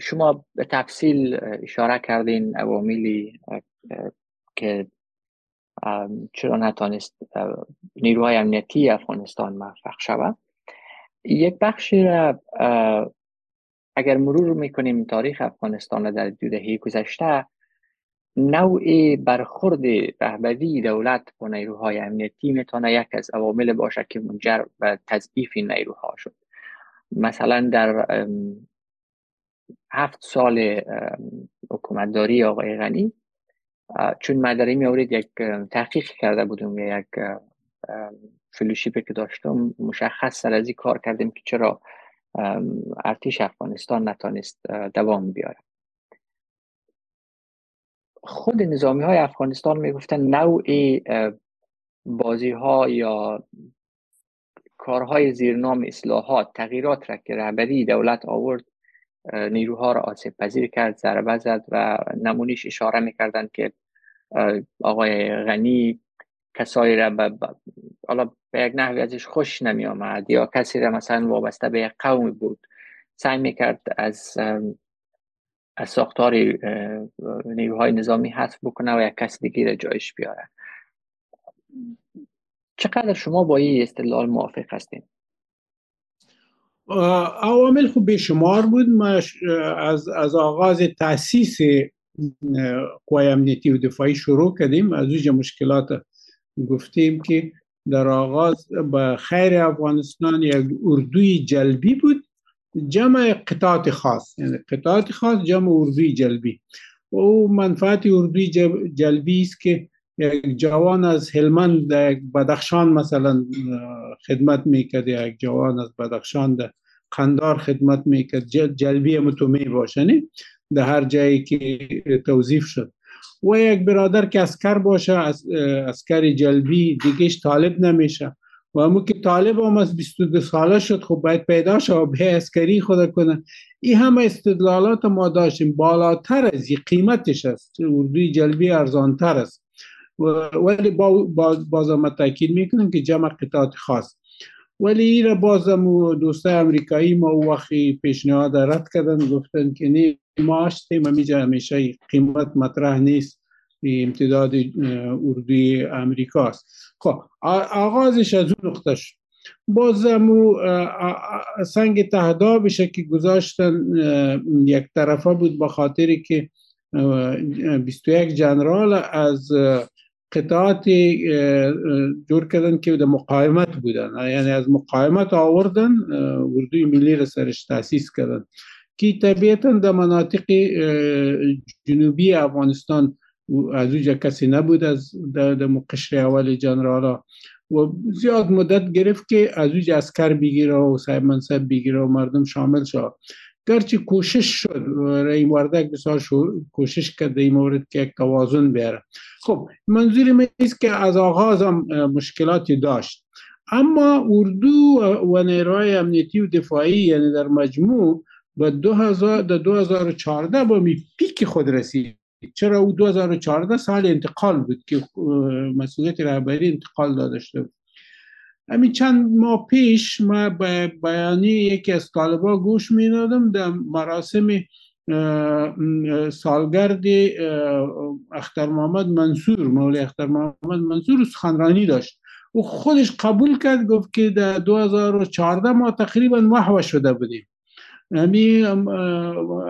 شما به تفصیل اشاره کردین عواملی که چرا نتانست نیروهای امنیتی افغانستان موفق شود. یک بخشی را اگر مرور می‌کنیم تاریخ افغانستان در دو دهه گذشته نوع برخورد رهبری دولت با نیروهای امنیتی می‌تونه یک از عوامل باشه که منجر به تضعیف این نیروها شد. مثلا در هفت سال حکومتداری آقای غنی چون ما در مورد یک تحقیق کرده بودم یک فلوشیپی که داشتم مشخص سر از کار کردیم که چرا ارتش افغانستان نتانست دوام بیاره. خود نظامی های افغانستان می‌گفتن نوع بازی ها یا کارهای زیر نام اصلاحات تغییرات را که رهبری دولت آورد نیروها را آسیب پذیر کرد ضربه زد و نمونیش اشاره می‌کردن که آقای غنی کسایی را به حالا به یک نحوی ازش خوش نمی آمد یا کسی را مثلا وابسته به یک قوم بود. سعی می‌کرد از از ساختار نیروهای نظامی حذف بکنه و یک کس دیگه را جایش بیاره. چقدر شما با این استدلال موافق هستین؟ عوامل خوب بیشمار بود. ما از, از آغاز تاسیس قوای امنیتی و دفاعی شروع کردیم از اوج مشکلات گفتیم که در آغاز به خیر افغانستان یک اردوی جلبی بود جمع قطعات خاص یعنی قطعات خاص جمع اردوی جلبی و منفعت اردوی جلبی است که یک جوان از هلمند در بدخشان مثلا خدمت می‌کرد یک جوان از بدخشان در قندار خدمت می‌کرد جلبی متومی باشنی در هر جایی که توظیف شد. و یک برادر که اسکر باشه از اسکر جلبی دیگهش طالب نمیشه. و همو که طالب هم از 22 ساله شد خب باید پیدا شد و به اسکری خود کنه. این همه استدلالات ما داشتیم. بالاتر از این قیمتش است. اردوی جلبی ارزانتر است. ولی باز ما تاکید می‌کنم که جمع قطعات خاص. ولی این بازم دوستای امریکایی ما وقتی پیشنهاد رد کردن گفتن که نه ما هستیم همیشه همیشه قیمت مطرح نیست. امتداد اردوی امریکاست خب آغازش از اون نقطه شد. بازم سنگ تهدا بشه که گذاشتن یک طرفه بود با خاطری که 21 جنرال از قطعات جور کردن که در مقاومت بودن. یعنی از مقاومت آوردن اردوی ملی را سرش تاسیس کردن. که طبیعتا در مناطق جنوبی افغانستان از اوجا کسی نبود از در قشر اول جنرالا و زیاد مدت گرفت که از اوج اسکر بگیره و صاحب منصب بگیره و مردم شامل شد. گرچه کوشش شد رای وردک بسیار کوشش کرد این مورد که یک توازن بیاره. خب منظور من است که از آغاز هم مشکلاتی داشت. اما اردو و نیروهای امنیتی و دفاعی یعنی در مجموع به 2000 2014 با می پیک خود رسید. چرا؟ او 2014 سال انتقال بود که مسئولیت رهبری انتقال داده شده بود. همین چند ماه پیش ما به بیانی یکی از طالبا گوش می‌دادم در مراسم سالگرد اختر محمد منصور مولی اختر محمد منصور سخنرانی داشت. او خودش قبول کرد گفت که در 2014 ما تقریبا محو شده بودیم. همی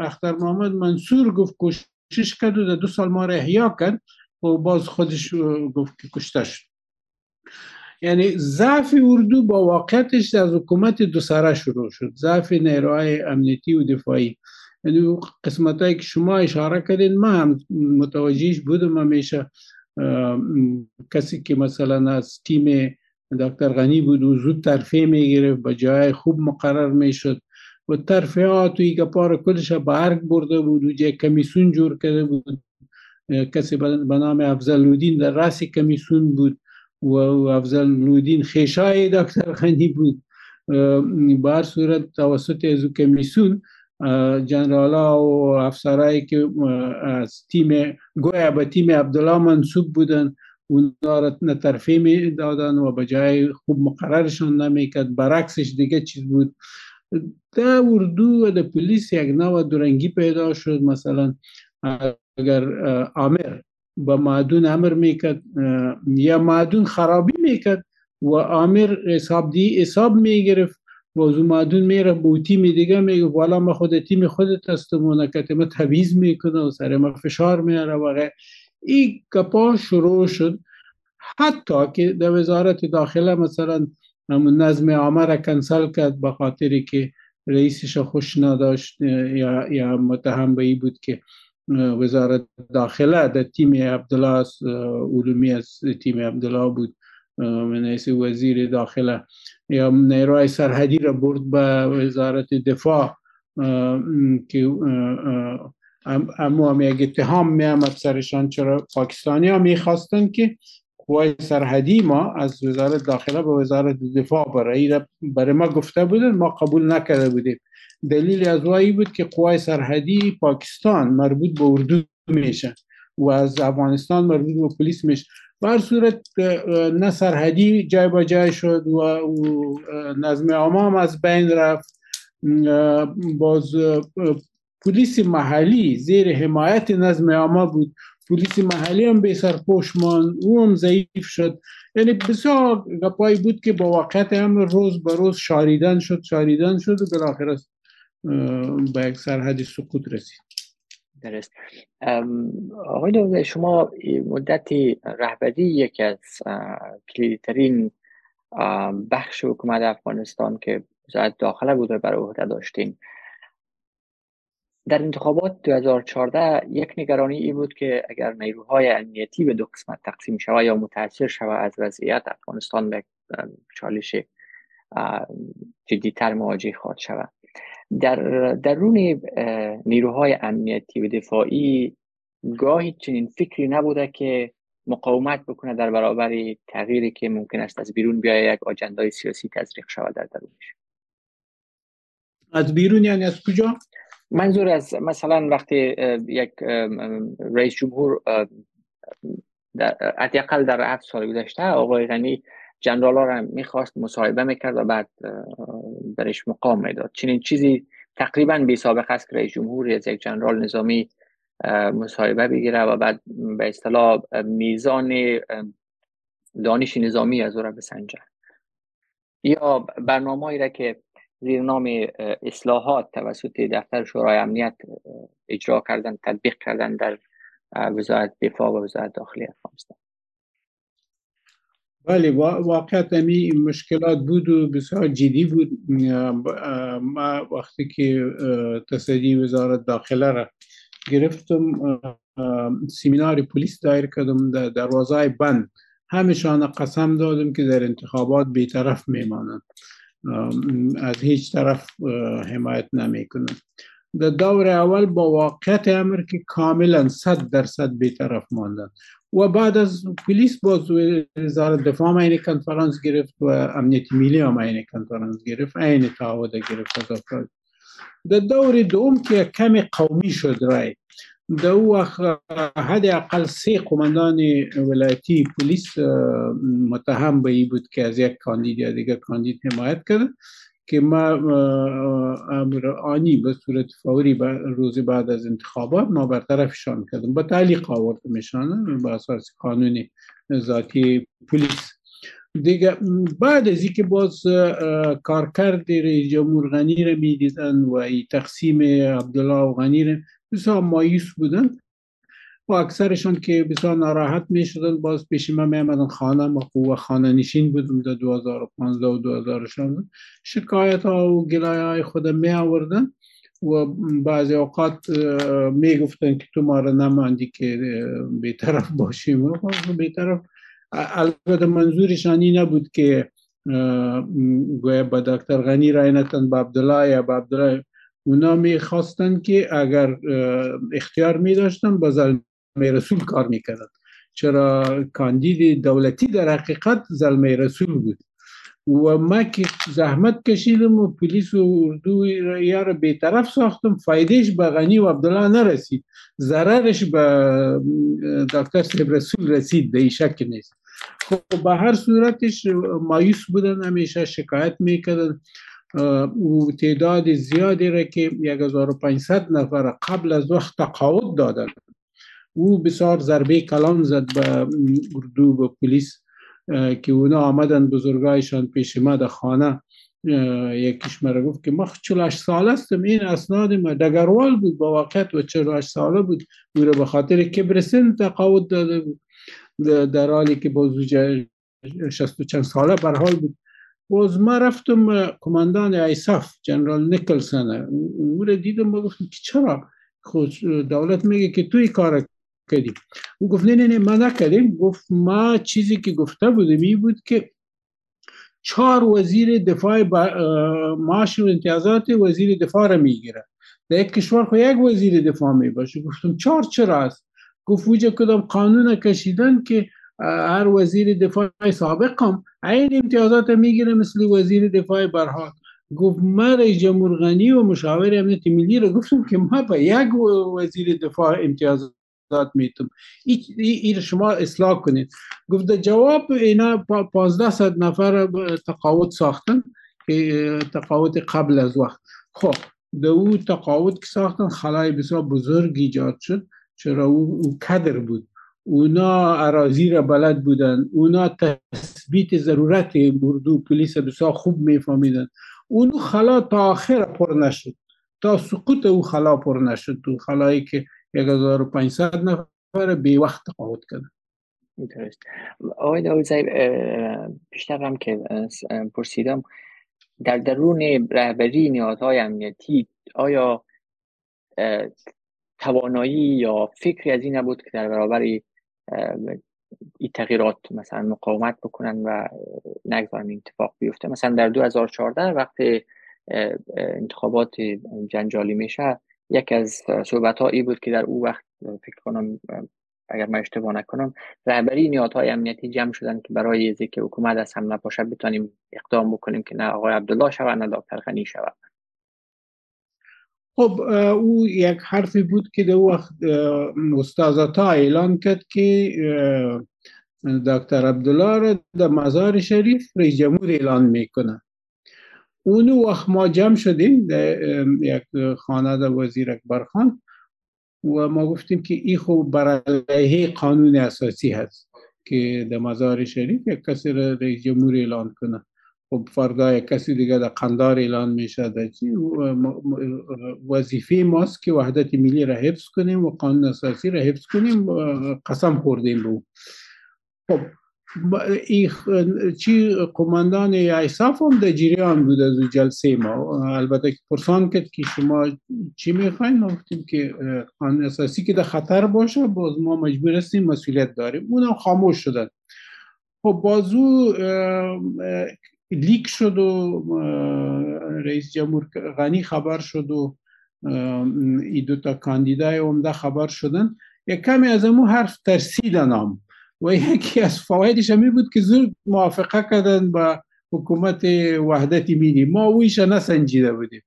اختر محمد منصور گفت کشش کرد و در دو سال ما را احیا کرد. و باز خودش گفت که کشته شد. یعنی ضعف اردو با واقعیتش از حکومت دو سره شروع شد. ضعف نیروهای امنیتی و دفاعی. یعنی قسمت که شما اشاره کردین ما هم متوجهش بودم. همیشه کسی که مثلا از تیم دکتر غنی بود و زود ترفیه می‌گرفت با جای خوب مقرر می‌شد. و ترفیعات و ایگا پار کلش برگ برده بود. و جای کمیسون جور کرده بود. کسی به نام افضل در رأس کمیسون بود. و افضل نودین خیشای دکتر غنی بود. بر صورت توسط از کمیسون جنرالا و افسرهایی که از تیم گویا به تیم عبدالله منصوب بودن اونا را نترفی می دادن و به جای خوب مقررشان نمی‌کرد. برعکسش دیگه چیز بود. در اردو و در پلیس یک درنگی پیدا شد. مثلا اگر آمر با معدون امر می‌کرد یا معدون خرابی می‌کرد و آمر حساب دی حساب می‌گرفت و از معدون میره به تیم دیگه میگه والا ما خود تیم خودت هستم و نکت ما تبیز می‌کنه و سر ما فشار میاره و این گپا شروع شد. حتی که در وزارت داخله مثلا نظم عامه را کنسل کرد به خاطری که رئیسش خوش نداشت یا, یا متهم به بود که وزارت داخله در تیم عبدالله علومی از تیم عبدالله بود. من وزیر داخله. یا نیروهای سرحدی را برد به وزارت دفاع. که اما هم یک اتهام می آمد سرشان چرا پاکستانی ها می‌خواستن که قوای سرحدی ما از وزارت داخله به وزارت دفاع برای برای ما گفته بودن ما قبول نکرده بودیم. دلیل از وایی بود که قوای سرحدی پاکستان مربوط به اردو میشه و از افغانستان مربوط به پلیس میشه. بر صورت نه سرحدی جای با جای شد و نظم عامه از بین رفت. باز پلیس محلی زیر حمایت نظم عامه بود. پلیس محلی هم به سرپوش او هم ضعیف شد. یعنی بسیار گپایی بود که با واقعیت هم روز به روز شاریدن شد شاریدن شد و بالاخره به یک سرحد سقوط رسید. درست. آقای شما مدتی رهبری یکی از کلیدی بخش حکومت افغانستان که داخله بوده برای عهده داشتین در انتخابات 2014 یک نگرانی ای بود که اگر نیروهای امنیتی به دو قسمت تقسیم شود یا متاثر شود از وضعیت افغانستان به چالش جدیتر مواجه خواهد شود. در درون نیروهای امنیتی و دفاعی گاهی چنین فکری نبوده که مقاومت بکنه در برابر تغییری که ممکن است از بیرون بیاید یک آجندای سیاسی تزریق شود در درونش. از بیرون یعنی از کجا؟ منظور از مثلا وقتی یک رئیس جمهور حداقل در هفت سال گذشته آقای غنی جنرال ها را می‌خواست مصاحبه می‌کرد و بعد برش مقام می‌داد. چنین چیزی تقریبا بی سابقه است که رئیس جمهور از یک جنرال نظامی مصاحبه بگیره و بعد به اصطلاح میزان دانش نظامی از او را بسنجه یا برنامه را که زیر نام اصلاحات توسط دفتر شورای امنیت اجرا کردن تطبیق کردن در وزارت دفاع و وزارت داخلی افغانستان. بله واقعا می مشکلات بود و بسیار جدی بود. ما وقتی که تصدی وزارت داخله را گرفتم سیمینار پلیس دایر کردم در دروازه بند. همشان قسم دادم که در انتخابات بیطرف میمانند. از هیچ طرف حمایت نمی‌کنند در دور اول با واقعیت امر که کاملا صد درصد بیطرف ماندن. و بعد از پلیس باز وزارت دفاع این کنفرانس گرفت و امنیت ملی هم این کنفرانس گرفت. این تعهد گرفت. از افراد در دور دوم که کمی قومی شد رای. او حد اقل سه قماندان ولایتی پلیس متهم به ای بود که از یک کاندید یا دیگر کاندید حمایت کرد که ما امر آنی به صورت فوری روز بعد از انتخابات ما برطرفشان کردیم. با تعلیق آورد میشان با اساس قانون ذاتی پلیس دیگه بعد از اینکه باز کارکرد رئیس جمهور غنی را می‌دیدن و ای تقسیم عبدالله و غنی بسیار مایوس بودن. و اکثرشان که بسیار ناراحت می شدن باز پیش ما می آمدن خانه ما و خانه نشین بودم در 2015 و 2016 شکایت ها و گلای های خود می آوردن و بعضی اوقات می گفتن که تو ما را نماندی که بیطرف باشیم. و بیطرف البته منظورشان این نبود که گویا با دکتر غنی رای نتن با عبدالله یا با عبدالله اونا می خواستن که اگر اختیار می داشتن با زلمه رسول کار می‌کردن. چرا؟ کاندید دولتی در حقیقت زلمه رسول بود. و ما که زحمت کشیدم و پلیس و اردو یا رو بیطرف ساختم فایدهش به غنی و عبدالله نرسید. ضررش به دکتر سیب رسول رسید به شک نیست. خب به هر صورتش مایوس بودن همیشه شکایت می‌کردن. و تعداد زیادی را که 1500 نفر قبل از وقت تقاعد دادن. او بسیار ضربه کلام زد به اردو به پلیس که اونا آمدن بزرگایشان پیش ما در خانه. یکیش مرا گفت که ما 48 سال هستم این اسناد ما دگروال بود با واقعیت و 48 ساله بود. او به خاطر کبر تقاعد داده بود. در حالی که بازو شست چند ساله بر حال بود. باز ما رفتم کماندان ایساف جنرال نیکلسن او رو دیدم و گفتم که چرا خود دولت میگه که توی کار کردیم او گفت نه نه نه ما نکردیم گفت ما چیزی که گفته بودیم این بود که چهار وزیر دفاع معاش و امتیازات وزیر دفاع را می‌گیره در یک کشور خو یک وزیر دفاع می باشه گفتم چهار چرا است گفت وجه کدام قانون کشیدن که هر وزیر دفاع سابق هم. این امتیازات می‌گیره مثل وزیر دفاع برحال گفت ما رئیس جمهور غنی و مشاور امنیت ملی رو گفتم که ما با یک وزیر دفاع امتیازات می‌تونم این شما اصلاح کنید. گفت جواب اینا پازده صد نفر تقاوت ساختن که تقاوت قبل از وقت. خب در او تقاوت که ساختن خلای بسیار بزرگ ایجاد شد. چرا؟ او, او کدر بود. اونا اراضی را بلد بودن. اونا تثبیت ضرورت اردو پلیس بسیار خوب میفهمیدن. اون خلا تا آخر پر نشد. تا سقوط او خلا پر نشد. تو خلایی که 1500 نفر به وقت کردن. درست. آقای داود زیب پیشترم که پرسیدم در درون رهبری نیازهای امنیتی آیا توانایی یا فکری از این نبود که در برابر این تغییرات مثلا مقاومت بکنن و نگذارن اتفاق بیفته. مثلا در 2014 وقتی انتخابات جنجالی میشه یک از صحبت هایی بود که در او وقت فکر کنم اگر من اشتباه نکنم رهبری نیاتهای امنیتی جمع شدن که برای که حکومت از هم نباشه بتانیم اقدام بکنیم که نه آقای عبدالله شود نه دکتر غنی شود. خب او یک حرفی بود که در وقت استازاتا اعلان کرد که دکتر عبدالله را در مزار شریف رئیس جمهور اعلان می‌کنه. اون وقت ما جمع شدیم در یک خانه در وزیر اکبر خان و ما گفتیم که این خوب برای قانون اساسی هست که در مزار شریف یک کسی را رئیس جمهور اعلان کنه. خب فردا کسی دیگه در قندار اعلان میشه در وظیفه ماست که وحدت ملی را حفظ کنیم و قانون اساسی را حفظ کنیم قسم خوردیم به خب چی قماندان ایساف هم در جریان بود از جلسه ما. البته که پرسان کرد که شما چی می‌خواین؟ گفتیم که قانون اساسی که در خطر باشه باز ما مجبور هستیم مسئولیت داریم. اونم خاموش شدن. خب بازو leak شد و رئیس جمهور غنی خبر شد و ای دو تا کاندیدای عمده خبر شدن. یک کمی از امو حرف ترسیدن هم. و یکی از فوایدش همی بود که زود موافقه کردن با حکومت وحدت ملی. ما اویش نسنجیده بودیم.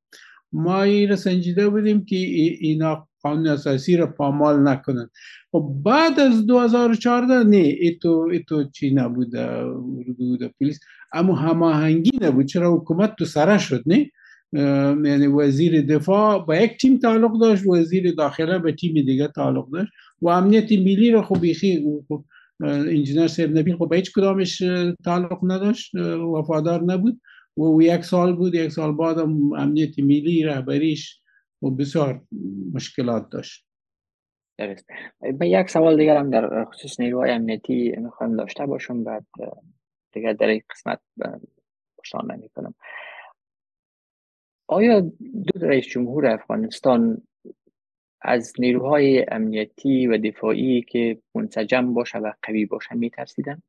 ما این سنجیده بودیم که اینا قانون اساسی را پامال نکنن. و خب بعد از 2014 نه ایتو ایتو چی نبود اردو پلیس. اما هماهنگی نبود. چرا حکومت تو سره شد نه؟ یعنی وزیر دفاع با یک تیم تعلق داشت وزیر داخله به تیم دیگه تعلق داشت. و امنیت ملی رو خب خب انجینر سید نبیل خب هیچ کدامش تعلق نداشت وفادار نبود. و یک سال بود یک سال بعد امنیت ملی رهبریش و بسیار مشکلات داشت. درست. به یک سوال دیگر هم در خصوص نیروهای امنیتی می‌خوایم داشته باشم. بعد دیگر در این قسمت پرسان نمی کنم آیا دو رئیس جمهور افغانستان از نیروهای امنیتی و دفاعی که منسجم باشه و قوی باشه میترسیدن؟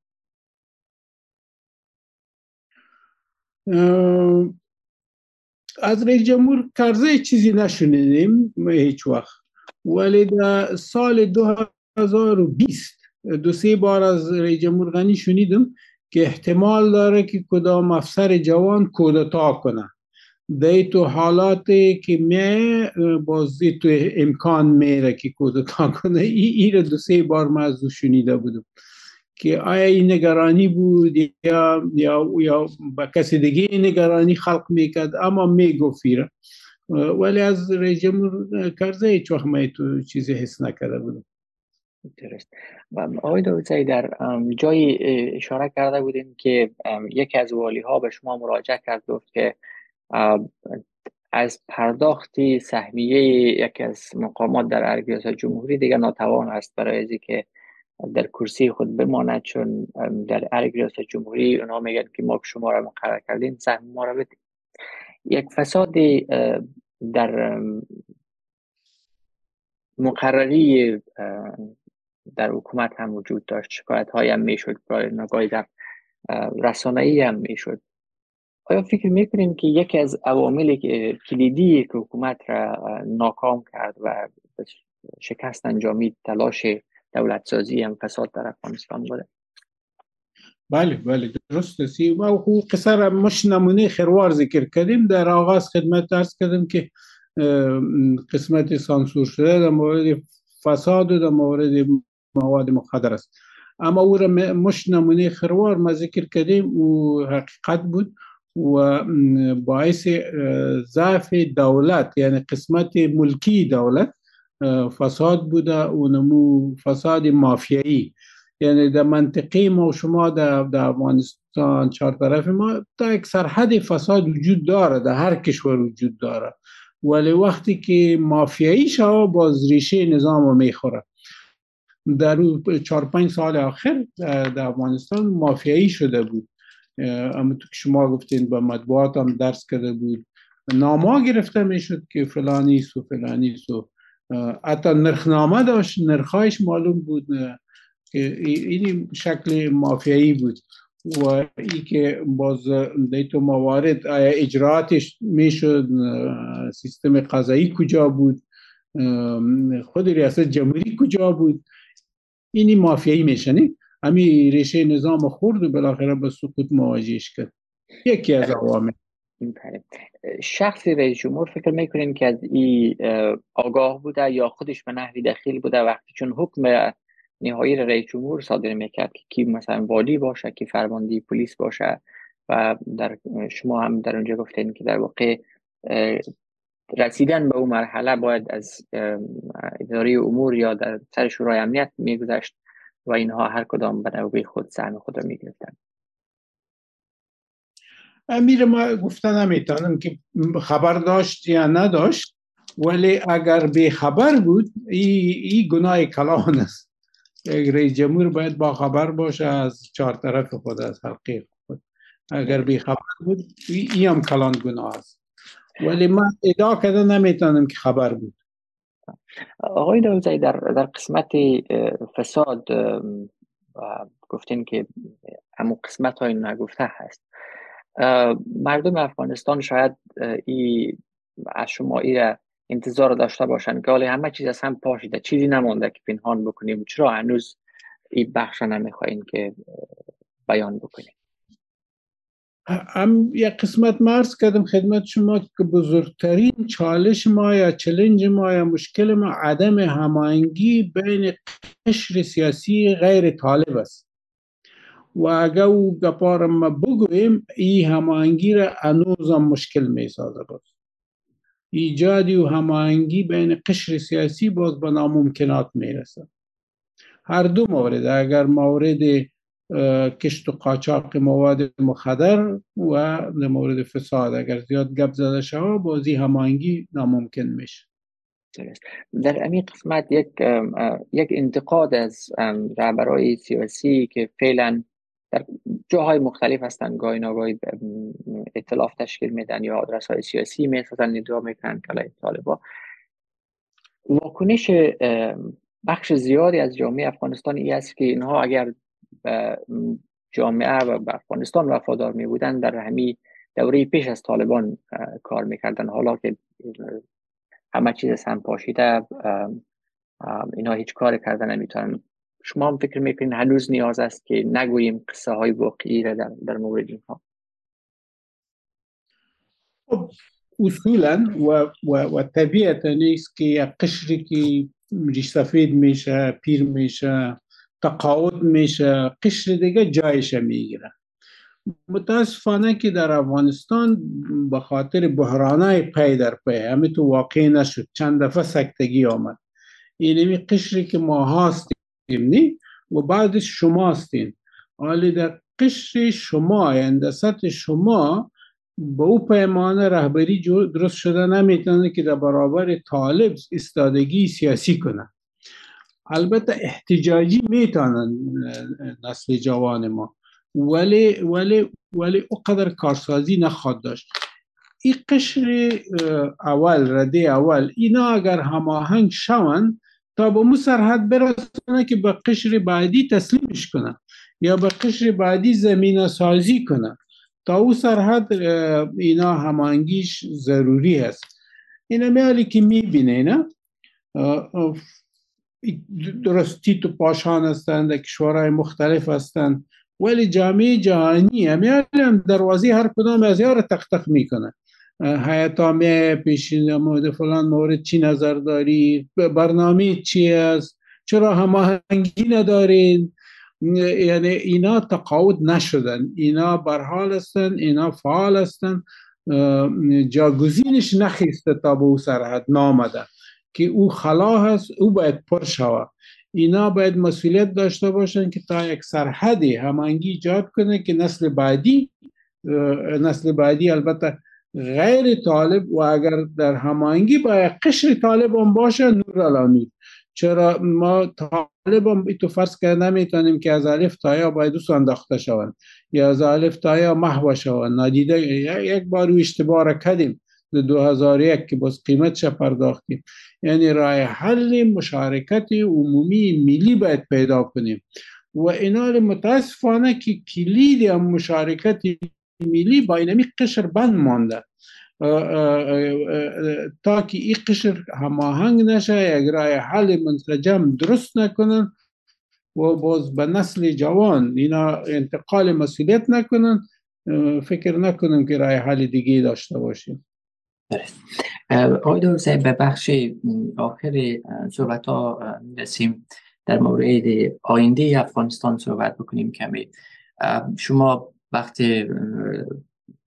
از رئیس جمهور کرزه چیزی نشنیدیم هیچ وقت ولی در سال 2020 دو سه بار از رئیس جمهور غنی شنیدم که احتمال داره که کدام افسر جوان کودتا کنه دی تو حالاتی که می بازی تو امکان میره که کودتا کنه. ای, ای رو دو سه بار ما از شنیده بودم. که آیا این نگرانی بود یا یا یا با کسی دیگه نگرانی خلق می‌کرد؟ اما می‌گفت ولی از رژیم کرده هیچ وقت من تو چیزی حس نکرده بودم. درست. آقای داوودزایی در جای اشاره کرده بودیم که یکی از والی ها به شما مراجعه کرد گفت که از پرداختی سهمیه یکی از مقامات در ارگ جمهوری دیگر ناتوان است برای از که در کرسی خود بماند چون در ارگ جمهوری اونا میگن که ما شما را مقرر کردیم سهم ما را بدیم یک فساد در مقرری در حکومت هم وجود داشت. شکایت های هم می‌شد. نگاهی در رسانه هم می‌شد. آیا فکر می‌کنیم که یکی از عوامل کلیدی که حکومت را ناکام کرد و شکست انجامید تلاش دولت سازی هم فساد در افغانستان بوده؟ بله بله درست است و او قصه را مش نمونه خروار ذکر کردیم. در آغاز خدمت درس کردیم که قسمت سانسور شده در مورد فساد و در مورد مواد مخدر است. اما او را مش نمونه خروار ما ذکر کردیم و حقیقت بود و باعث ضعف دولت یعنی قسمت ملکی دولت فساد بوده و نمو فساد مافیایی. یعنی در منطقه ما و شما در, افغانستان چهار طرف ما تا یک سرحد فساد وجود داره در هر کشور وجود داره ولی وقتی که مافیایی شما باز ریشه نظام رو می‌خوره در چهار پنج سال آخر در افغانستان مافیایی شده بود. اما تو که شما گفتین با مطبوعات هم درس کرده بود ناما گرفته می‌شد که فلانی و فلانی و حتی نرخنامه داشت نرخایش معلوم بود که این شکل مافیایی بود. و ای که باز دیتو موارد اجراتش می‌شد سیستم قضایی کجا بود؟ خود ریاست جمهوری کجا بود؟ اینی مافیایی میشنی؟ همی ریشه نظام خورد و بالاخره به سقوط مواجهش کرد. یکی از عوامل. شخصی رئیس جمهور فکر می‌کنین که از این آگاه بوده یا خودش به نحوی دخیل بوده وقتی چون حکم نهایی رئیس جمهور صادر می‌کرد که کی مثلا والی باشه کی فرماندهی پلیس باشه و در شما هم در اونجا گفتین که در واقع رسیدن به اون مرحله باید از اداره امور یا در سر شورای امنیت میگذشت و اینها هر کدام به نوبه خود سهم خود را می‌گرفتن. امیر ما گفتن نمی‌تونم که خبر داشت یا نداشت ولی اگر به خبر بود این ای گناه کلان است. رئیس جمهور باید با خبر باشه از چهار طرف خود از حلقه خود. اگر به خبر بود ای هم کلان گناه است. ولی من ادعا کرده نمی‌تونم که خبر بود. آقای داوزی در, در قسمت فساد گفتین که همون قسمت های نگفته هست. مردم افغانستان شاید ای از شما ای را انتظار داشته باشند که همه چیز از هم پاشیده. چیزی نمانده که پنهان بکنیم. چرا هنوز این بخش نمی‌خواین که بیان بکنیم؟ هم یک قسمت مرز کردم خدمت شما که بزرگترین چالش ما یا چلنج ما یا مشکل ما عدم هماهنگی بین قشر سیاسی غیر طالب است. و اگر او گپار ما بگویم این هماهنگی را انوزم مشکل می سازه باز ایجادی و هماهنگی بین قشر سیاسی باز به ناممکنات می رسد هر دو مورد اگر مورد کشت و قاچاق مواد مخدر و در مورد فساد اگر زیاد گپ زده شود بازی هماهنگی ناممکن میشه. در این قسمت یک یک انتقاد از رهبرای سیاسی که فعلا در جاهای مختلف هستن گاهی ناگاهی اطلاف تشکیل میدن یا آدرس های سیاسی می‌سازن ندعا می‌کنن که طالبا واکنش بخش زیادی از جامعه افغانستان ای است که اینها اگر جامعه و به افغانستان وفادار می بودن در همی دوره پیش از طالبان کار می‌کردن. حالا که همه چیز هم پاشیده اینا هیچ کار کردن نمی‌تونن. شما هم فکر می‌کنید هنوز نیاز است که نگوییم قصه های واقعی را در, در مورد اینها؟ خب، اصولا و, و, و طبیعتا نیست که یک قشری که سفید میشه پیر میشه تقاعد میشه قشر دیگه جایش می‌گیره. متاسفانه که در افغانستان به خاطر بحرانای پی در پی همه تو واقع نشد چند دفعه سکتگی آمد. اینمی قشری که ما هستیم نی و بعدش شما هستین. حالی در قشر شما یعنی سطح شما به او پیمانه رهبری درست شده نمی‌تونه که در برابر طالب استادگی سیاسی کنه. البته احتجاجی می‌تونن نسل جوان ما. ولی ولی ولی اقدر کارسازی نخواد داشت. این قشر اول رده اول اینا اگر هماهنگ شوند تا به مو سرحد برسونه که به قشر بعدی تسلیمش کنه یا به قشر بعدی زمینه سازی کنه تا او سرحد اینا هماهنگیش ضروری هست. اینا میالی که می‌بینه نه درستی تو پاشان هستند در کشورهای مختلف هستند ولی جامعه جهانی هم دروازه هر کدام از یار تق می‌کنه. حیاتامه پیشین مورد فلان مورد چی نظر داری؟ برنامه چی است؟ چرا هماهنگی ندارین؟ یعنی اینا تقاعد نشدن. اینا برحال هستن اینا فعال هستن. جاگزینش نخیسته تا به او سرحد نامده. که او خلا هست او باید پر شود اینا باید مسئولیت داشته باشن که تا یک سرحدی همانگی ایجاد کنه که نسل بعدی نسل بعدی البته غیر طالب و اگر در همانگی با قشر طالب هم باشه نور علانی چرا ما طالب هم تو فرض که نمی‌تونیم که از الف تا یا باید دوست انداخته شوند. یا از الف تا یا محو شوند. نادیده یک بار اشتباه کردیم. 2001 که باز قیمت پرداختیم یعنی رای حل مشارکت عمومی ملی باید پیدا کنیم. و اینا متاسفانه که کلید مشارکت ملی با اینمی قشر بند مانده. تا که این قشر هماهنگ نشه یک رای حل منسجم درست نکنن و باز به نسل جوان اینا انتقال مسئولیت نکنن. فکر نکنم که رای حل دیگه داشته باشیم. آقای دوزه به بخش آخر صحبت ها رسیم در مورد آینده افغانستان صحبت بکنیم کمی. شما وقتی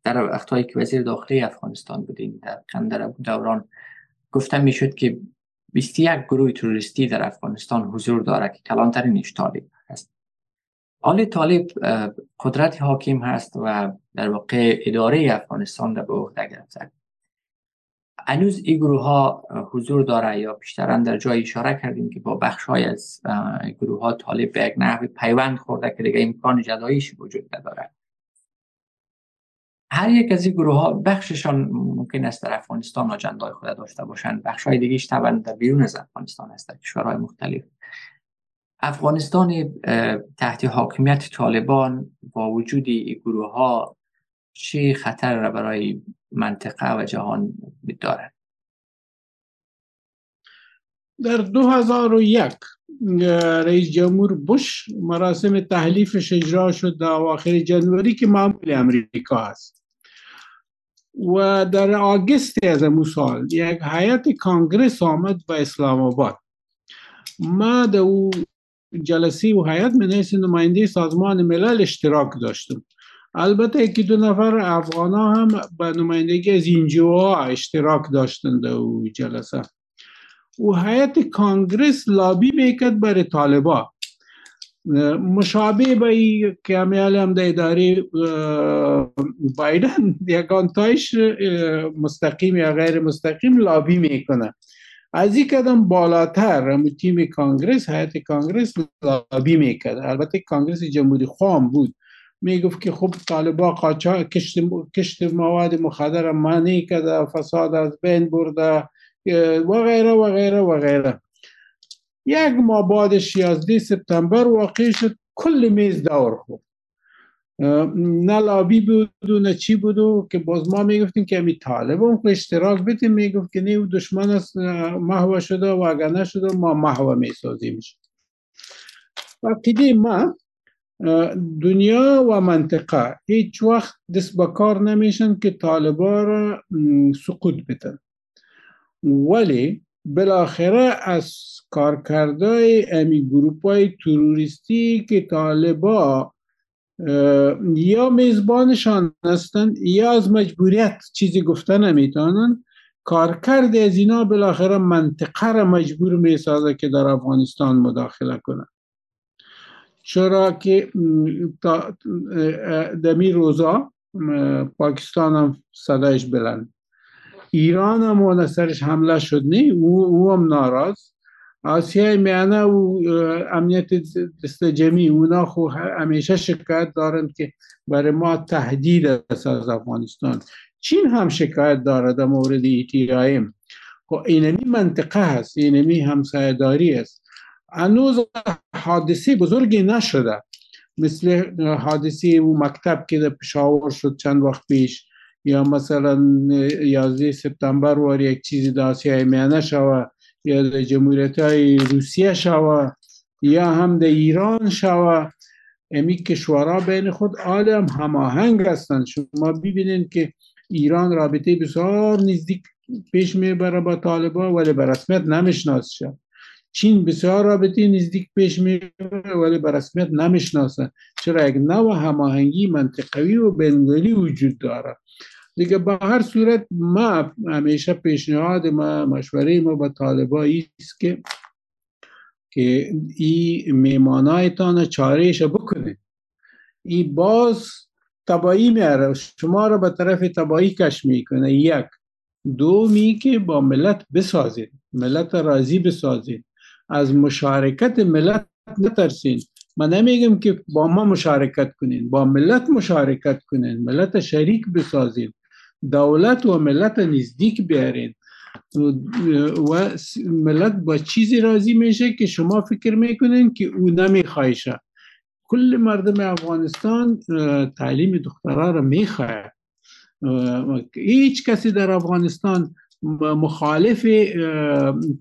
در وقتهایی که وزیر داخلی افغانستان بودین در کندر دوران گفتم می‌شد که 21 گروه تروریستی در افغانستان حضور داره که کلانترینش طالب هست. آل طالب قدرت حاکم هست و در واقع اداره افغانستان را به عهده گرفته. هنوز این گروه ها حضور داره یا بیشترا در جای اشاره کردیم که با بخش های از گروه ها طالب به یک نحو پیوند خورده که دیگه امکان جداییش وجود نداره. هر یک از این گروه ها بخششان ممکن است در افغانستان آجندای خود داشته باشند. بخش های دیگه طبعا در بیرون از افغانستان است در کشورهای مختلف. افغانستان تحت حاکمیت طالبان با وجود این گروه ها چه خطر را برای منطقه و جهان دارد. در 2001 رئیس جمهور بوش مراسم تحلیفش اجرا شد در آخر جنوری که معمول امریکا است. و در آگست از امو سال یک حیات کانگرس آمد به اسلام آباد. ما در او جلسی و حیات من نماینده سازمان ملل اشتراک داشتم. البته یکی دو نفر افغان ها هم به نمایندگی از اینجا اشتراک داشتند او جلسه. و حیات کانگرس لابی می‌کرد برای طالبا. مشابه به که هم در اداره بایدن یکان تایش مستقیم یا غیر مستقیم لابی می‌کنه. از این قدم بالاتر تیم کانگرس حیات کانگرس لابی می‌کرد. البته کانگرس جمهوری خوام بود. می‌گفت که خب طالبا قاچا کشت, کشت مواد مخدر معنی کرده فساد از بین برده و غیره و غیره و غیره. یک ماه بعد 16 سپتامبر واقع شد کل میز دور خود نه لابی بود و نه چی بود که باز ما می‌گفتیم که امی طالب هم اشتراک بدیم می‌گفت که نه دشمن است محو شده و اگر نشده ما محو میسازیمش عقیده ما دنیا و منطقه. هیچ وقت دست به کار نمیشن که طالبا را سقوط بدن ولی بالاخره از کارکردهای امی گروپ های تروریستی که طالبا یا میزبانشان هستند یا از مجبوریت چیزی گفته نمی‌تونن کارکرد از اینا بالاخره منطقه را مجبور می‌سازه که در افغانستان مداخله کنه چرا که دمی روزا پاکستان هم صدایش بلند ایران هم سرش حمله شد نه او, هم ناراض آسیای میانه و امنیت دست جمعی اونا خو همیشه شکایت دارند که برای ما تهدید است از افغانستان چین هم شکایت دارد در مورد ایتیایم خب اینمی منطقه هست اینمی همسایداری است هنوز حادثه بزرگی نشده. مثل حادثه او مکتب که در پشاور شد چند وقت پیش. یا مثلا 11 سپتامبر وار یک چیزی در آسیای میانه شوه یا در جمهوریت های روسیه شوه یا هم در ایران شوه. امی کشورها بین خود عالم هماهنگ هستند. شما ببینید که ایران رابطه بسیار نزدیک پیش می‌بره با طالبان ولی به رسمیت نمی‌شناسه. چین بسیار رابطه نزدیک پیش می‌بره ولی به رسمیت نمی‌شناسه. چرا یک نوع هماهنگی منطقوی و بینالمللی وجود داره؟ دیگه با هر صورت ما همیشه پیشنهاد ما مشوره ما با طالبا است که که این میمانایتان چارهش بکنه. این باز تبایی میاره. شما را به طرف تبایی کش می‌کنه. یک. دو می که با ملت بسازید. ملت راضی بسازید. از مشارکت ملت نترسین. من نمیگم که با ما مشارکت کنین با ملت مشارکت کنین ملت شریک بسازید دولت و ملت نزدیک بیارین. و ملت با چیزی راضی میشه که شما فکر می‌کنین که او نمیخواهشه کل مردم افغانستان تعلیم دخترها را می‌خواه هیچ کسی در افغانستان مخالف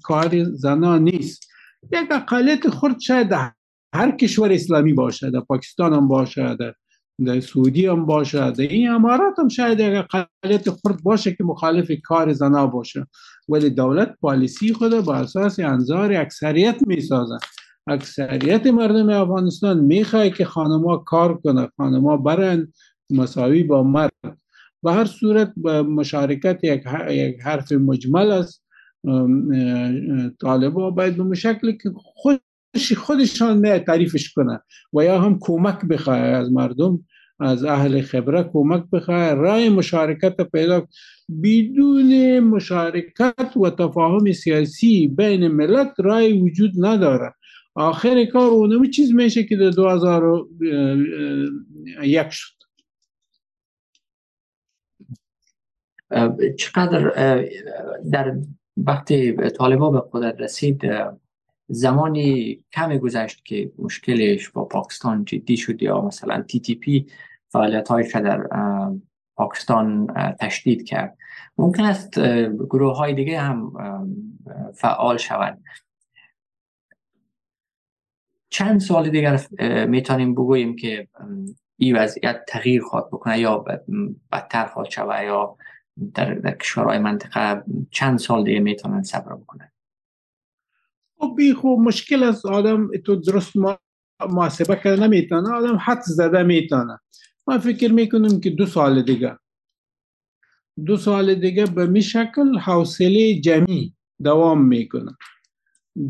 کار زنان نیست. یک اقلیت خرد شاید هر کشور اسلامی باشه در پاکستان هم باشه در در سعودی هم باشه در این امارات هم شاید یک اقلیت خرد باشه که مخالف کار زنا باشه. ولی دولت پالیسی خود با اساس انظار اکثریت می‌سازه اکثریت مردم افغانستان می‌خواه که خانما کار کنه خانما برن مساوی با مرد. به هر صورت مشارکت یک حرف مجمل است. طالبا باید به شکلی که خود خودشان نه تعریفش کنه و یا هم کمک بخواه از مردم از اهل خبره کمک بخواه رای مشارکت پیدا بدون مشارکت و تفاهم سیاسی بین ملت رای وجود نداره. آخر کار اونمی چیز میشه که در 2001 شد. چقدر در وقتی طالبا به قدرت رسید زمانی کمی گذشت که مشکلش با پاکستان جدی شد یا مثلا تی تی پی فعالیت هایش در پاکستان تشدید کرد؟ ممکن است گروه های دیگه هم فعال شوند. چند سال دیگر می‌تونیم بگوییم که این وضعیت تغییر خواهد بکنه یا بدتر خواهد شود یا در, در کشورهای منطقه چند سال دیگه می‌تونن صبر بکنن. خب خوب مشکل از آدم تو درست محاسبه کرده نمی‌تونه آدم حد زده می‌تونه. ما فکر می‌کنم که دو سال دیگه. دو سال دیگه به می شکل حوصله جمعی دوام می‌کنه.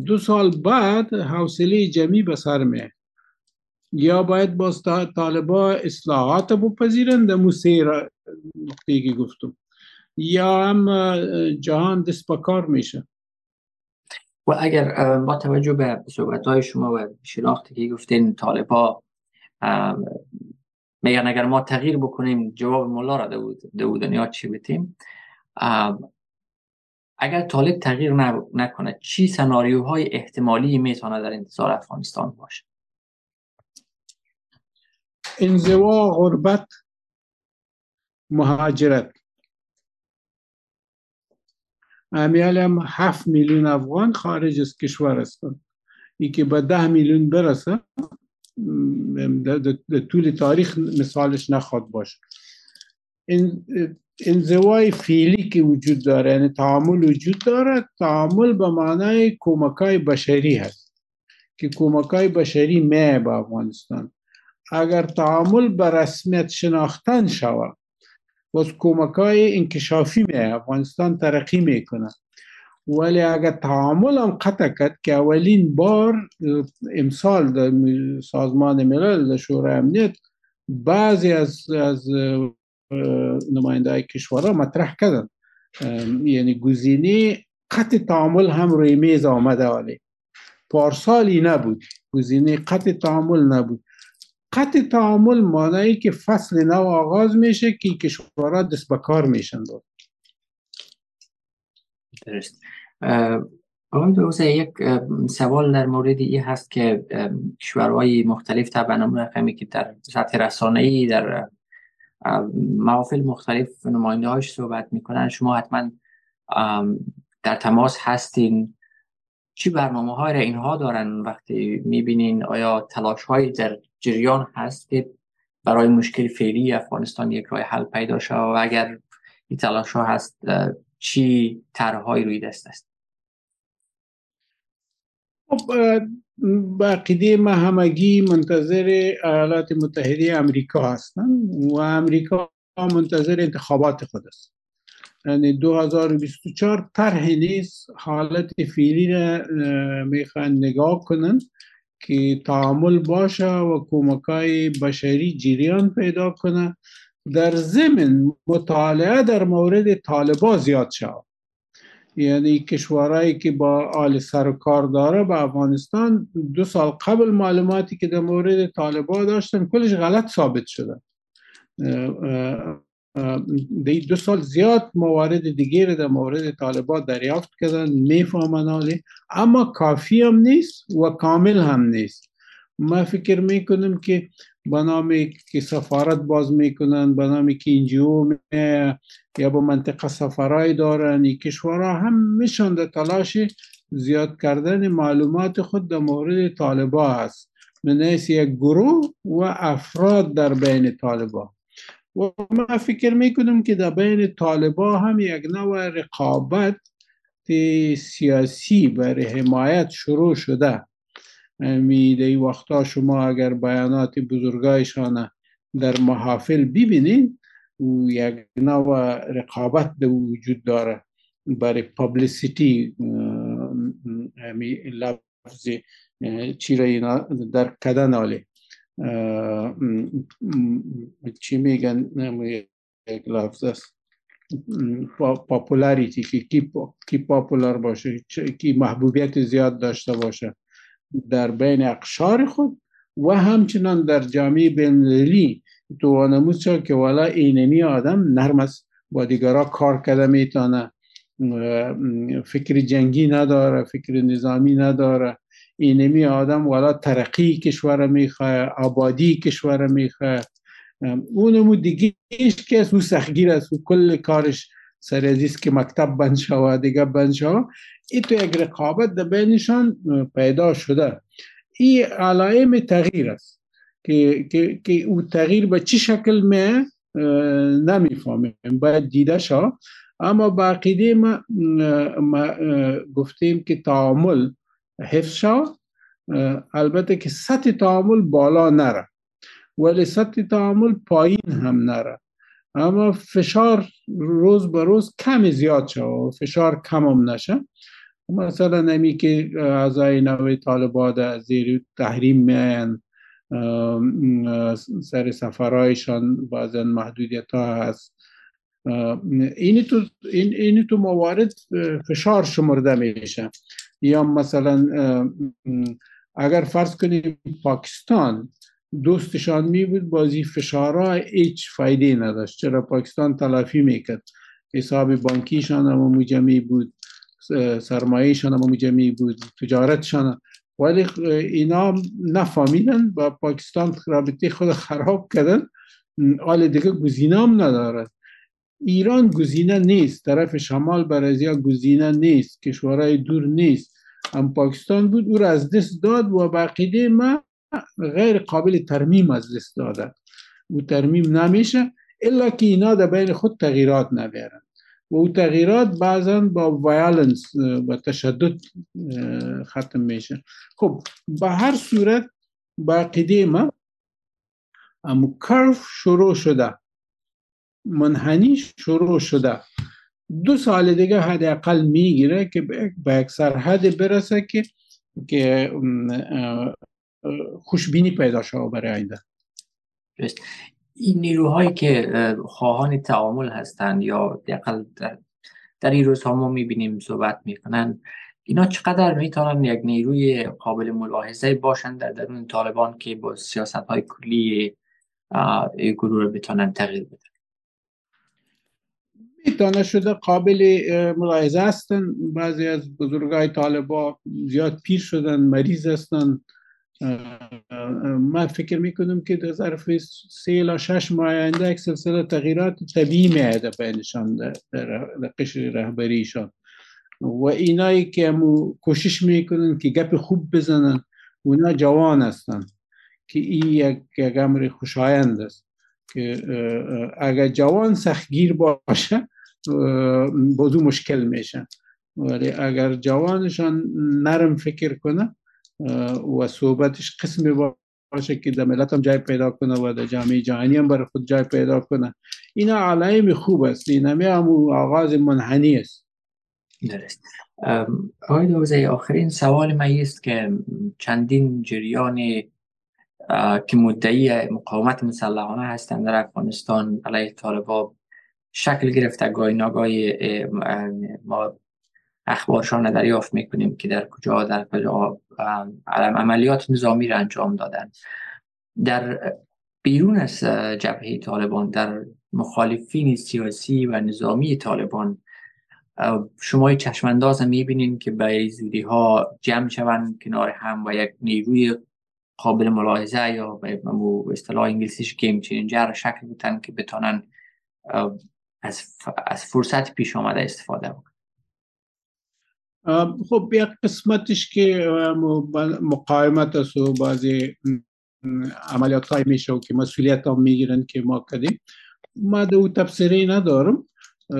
دو سال بعد حوصله جمعی به سر می یا باید با طالبا اصلاحات بپذیرند در موسیقی نقطه گفتم. یا هم جهان دست کار میشه؟ و اگر با توجه به صحبت های شما و شناختی که گفتین طالبا میگن اگر ما تغییر بکنیم جواب مولا را دو دنیا چی بتیم اگر طالب تغییر نکنه چی سناریوهای احتمالی می‌تونه در انتظار افغانستان باشه؟ انزوا غربت مهاجرت. امیال هم هفت میلیون افغان خارج از کشور هستند ای که به ده میلیون برسه در طول تاریخ مثالش نخواد باشه. این انزوای فعلی که وجود داره یعنی تعامل وجود داره تعامل به معنای کمکای بشری هست. که کمکای بشری می به افغانستان. اگر تعامل به رسمیت شناختن شود باز کمکای انکشافی می افغانستان ترقی می‌کنه ولی اگر تعامل هم قطع کرد که اولین بار امسال در سازمان ملل در شورای امنیت بعضی از, از نماینده های کشورها مطرح کردن. یعنی گزینه قطع تعامل هم روی میز آمده ولی. پارسالی نبود. گزینه قطع تعامل نبود. قطع تعامل معنی که فصل نو آغاز میشه که کشورها دست به کار میشن درست. آقای دوزه یک سوال در مورد این هست که کشورهای مختلف طبعا رقمی که در سطح رسانه ای در محافل مختلف نماینده هاش صحبت می‌کنن شما حتما در تماس هستین. چی برنامه های را اینها دارن وقتی می‌بینین؟ آیا تلاش های در جریان هست که برای مشکل فعلی افغانستان یک راه حل پیدا شد و اگر این تلاش ها هست چی طرحهایی روی دست است؟ خب عقیده ما همگی منتظر ایالات متحده امریکا هستن و امریکا منتظر انتخابات خود است. یعنی 2024 طرح نیست حالت فعلی را می‌خوان نگاه کنن که تعامل باشه و کمکای بشری جریان پیدا کنه. در ضمن مطالعه در مورد طالبا زیاد شد یعنی کشورهایی که با آل سر و کار داره به افغانستان دو سال قبل معلوماتی که در مورد طالبا داشتن کلش غلط ثابت شده. دو سال زیاد موارد دیگه در مورد طالبا دریافت کردن می‌فهمن اما کافی هم نیست و کامل هم نیست. ما فکر می‌کنم که بنامی که سفارت باز می‌کنن بنامی که انجیو یا با منطقه سفرهای دارن این کشورها هم میشن در تلاش زیاد کردن معلومات خود در مورد طالبا هست. من یک گروه و افراد در بین طالبا و ما فکر می‌کنم که در بین طالبا هم یک نوع رقابت سیاسی برای حمایت شروع شده. میده ای وقتا شما اگر بیانات بزرگایشان در محافل ببینید و یک نوع رقابت در وجود داره. برای پابلیسیتی لفظ چی را در کدن آله چی میگن؟ یک لفظ است. پاپولاریتی که کی, کی پاپولار باشه کی محبوبیت زیاد داشته باشه در بین اقشار خود و همچنان در جامعه بینالمللی تو وانموز شد که والا اینمی آدم نرم است. با دیگرها کار کرده می‌تونه فکر جنگی نداره فکر نظامی نداره. اینمی آدم والا ترقی کشور می‌خواه آبادی کشور می‌خواه اونمو دیگه که او سخگیر است. و کل کارش سر است که مکتب بند شود دیگه بند شود. این تو یک رقابت در بینشان پیدا شده. این علائم تغییر است. که, که, که او تغییر به چی شکل می نمی‌فهمیم. باید دیده شد اما با عقیده ما, ما گفتیم که تعامل حفظ شد البته که سطح تعامل بالا نره ولی سطح تعامل پایین هم نره. اما فشار روز به روز کمی زیاد و فشار کم هم نشه. مثلا نمی که اعضای نوی طالبان زیر تحریم میان سر سفرهایشان بعضا محدودیت ها هست اینی تو, این, اینی تو موارد فشار شمرده میشه. یا مثلا اگر فرض کنیم پاکستان دوستشان می بود بازی فشارها هیچ فایده نداشت. چرا؟ پاکستان تلافی می‌کرد. حساب بانکیشان هم مجمعی بود سرمایهشان هم مجمعی بود تجارتشان ولی اینا نفهمیدن با پاکستان رابطه خود خراب کردن. حال دیگه گزینه هم ندارد. ایران گزینه نیست. طرف شمال برازیا گزینه نیست. کشورهای دور نیست. هم پاکستان بود او را از دست داد و بقیده ما غیر قابل ترمیم از دست داده. او ترمیم نمیشه الا که اینا در بین خود تغییرات نبیرن و او تغییرات بعضا با ویالنس و تشدد ختم میشه. خب به هر صورت باقیده ما اما کرف شروع شده. منحنی شروع شده. دو سال دیگه حداقل می‌گیره که به یک سرحد برسه که که خوشبینی پیدا شده برای آینده. این نیروهایی که خواهان تعامل هستند یا در, در این روزها ما می‌بینیم صحبت می‌کنن اینا چقدر می‌تونن یک نیروی قابل ملاحظه باشند در درون طالبان که با سیاست های کلی گروه رو بتونن تغییر بدن؟ شده قابل ملاحظه هستن. بعضی از بزرگای طالبا زیاد پیر شدن مریض هستن. من فکر می‌کنم که در ظرف سه یا شش ماه آینده یک سلسله تغییرات طبیعی میاده بینشان در, در قشر رهبریشان و اینایی که همو کوشش می‌کنن که گپ خوب بزنن اونا جوان هستن که این یک امر خوشایند است. که اگر جوان سختگیر باشه بازو مشکل میشه. ولی اگر جوانشان نرم فکر کنه و صحبتش قسمی باشه که در ملت هم جای پیدا کنه و در جامعه جهانی هم برای خود جای پیدا کنه اینا علائم خوب است. این هم آغاز منحنی است. درست. آقای دوزه آخرین سوال من است که چندین جریان که مدعی مقاومت مسلحانه هستند در افغانستان علیه طالبا شکل گرفته گاهی ناگاهی ما اخبارشان دریافت می‌کنیم که در کجا در کجا عملیات نظامی را انجام دادن در بیرون از جبهه طالبان در مخالفین سیاسی و نظامی طالبان شما چشمانداز می‌بینین که به زودی ها جمع شوند کنار هم و یک نیروی قابل ملاحظه یا به اصطلاح انگلیسیش گیم چینجر شکل بودن که بتانن از, از فرصت پیش آمده استفاده بکنن. خب یک قسمتش که مقاومت است و بعضی عملیات های میشه و که مسئولیت هم می‌گیرن که ما کدیم ما دو تفسیری ندارم.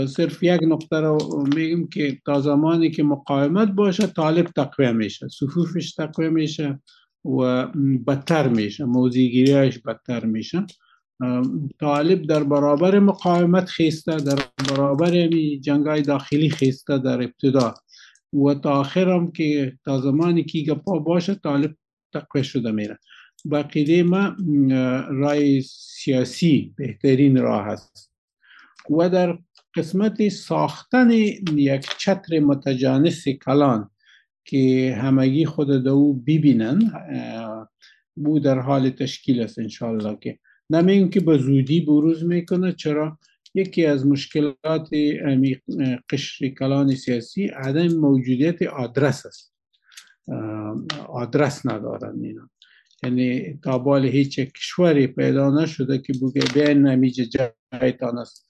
صرف یک نقطه رو میگم که تا زمانی که مقاومت باشه طالب تقویه میشه صفوفش تقویه میشه. و بدتر میشه موزیگیریش بدتر میشه. طالب در برابر مقاومت خیسته در برابر جنگای داخلی خیسته در ابتدا. و تا آخرم که تا زمانی که پا باشه طالب تقویه شده میره. بقیده ما رای سیاسی بهترین راه هست. و در قسمت ساختن یک چتر متجانس کلان که همگی خود دو ببینن بو در حال تشکیل است انشالله که. نمیگم که به زودی بروز می‌کنه چرا؟ یکی از مشکلات قشر کلان سیاسی عدم موجودیت آدرس است. آدرس ندارن اینا. یعنی تا بال هیچ کشوری پیدا نشده که بگه بین نمیجه جایتان است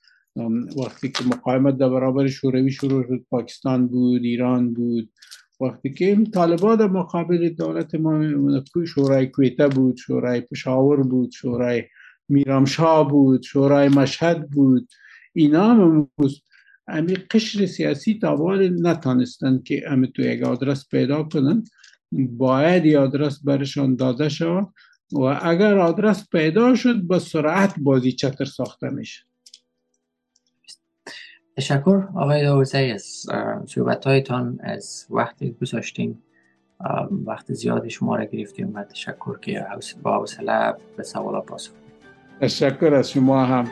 وقتی که مقاومت در برابر شوروی شروع شد پاکستان بود ایران بود وقتی که این طالبان در مقابل دولت ما شورای کویته بود شورای پشاور بود شورای میرامشاه بود شورای مشهد بود اینا هم امی قشر سیاسی تابال نتانستن که امی تو یک آدرس پیدا کنن. باید ی آدرس برشان داده شود و اگر آدرس پیدا شد با سرعت بازی چتر ساخته میشه تشکر آقای داوزی از صحبت هایتان از وقتی گذاشتیم وقت زیادی شما را گرفتیم و تشکر که با حوصله به سوالات پاسخ. تشکر از شما هم.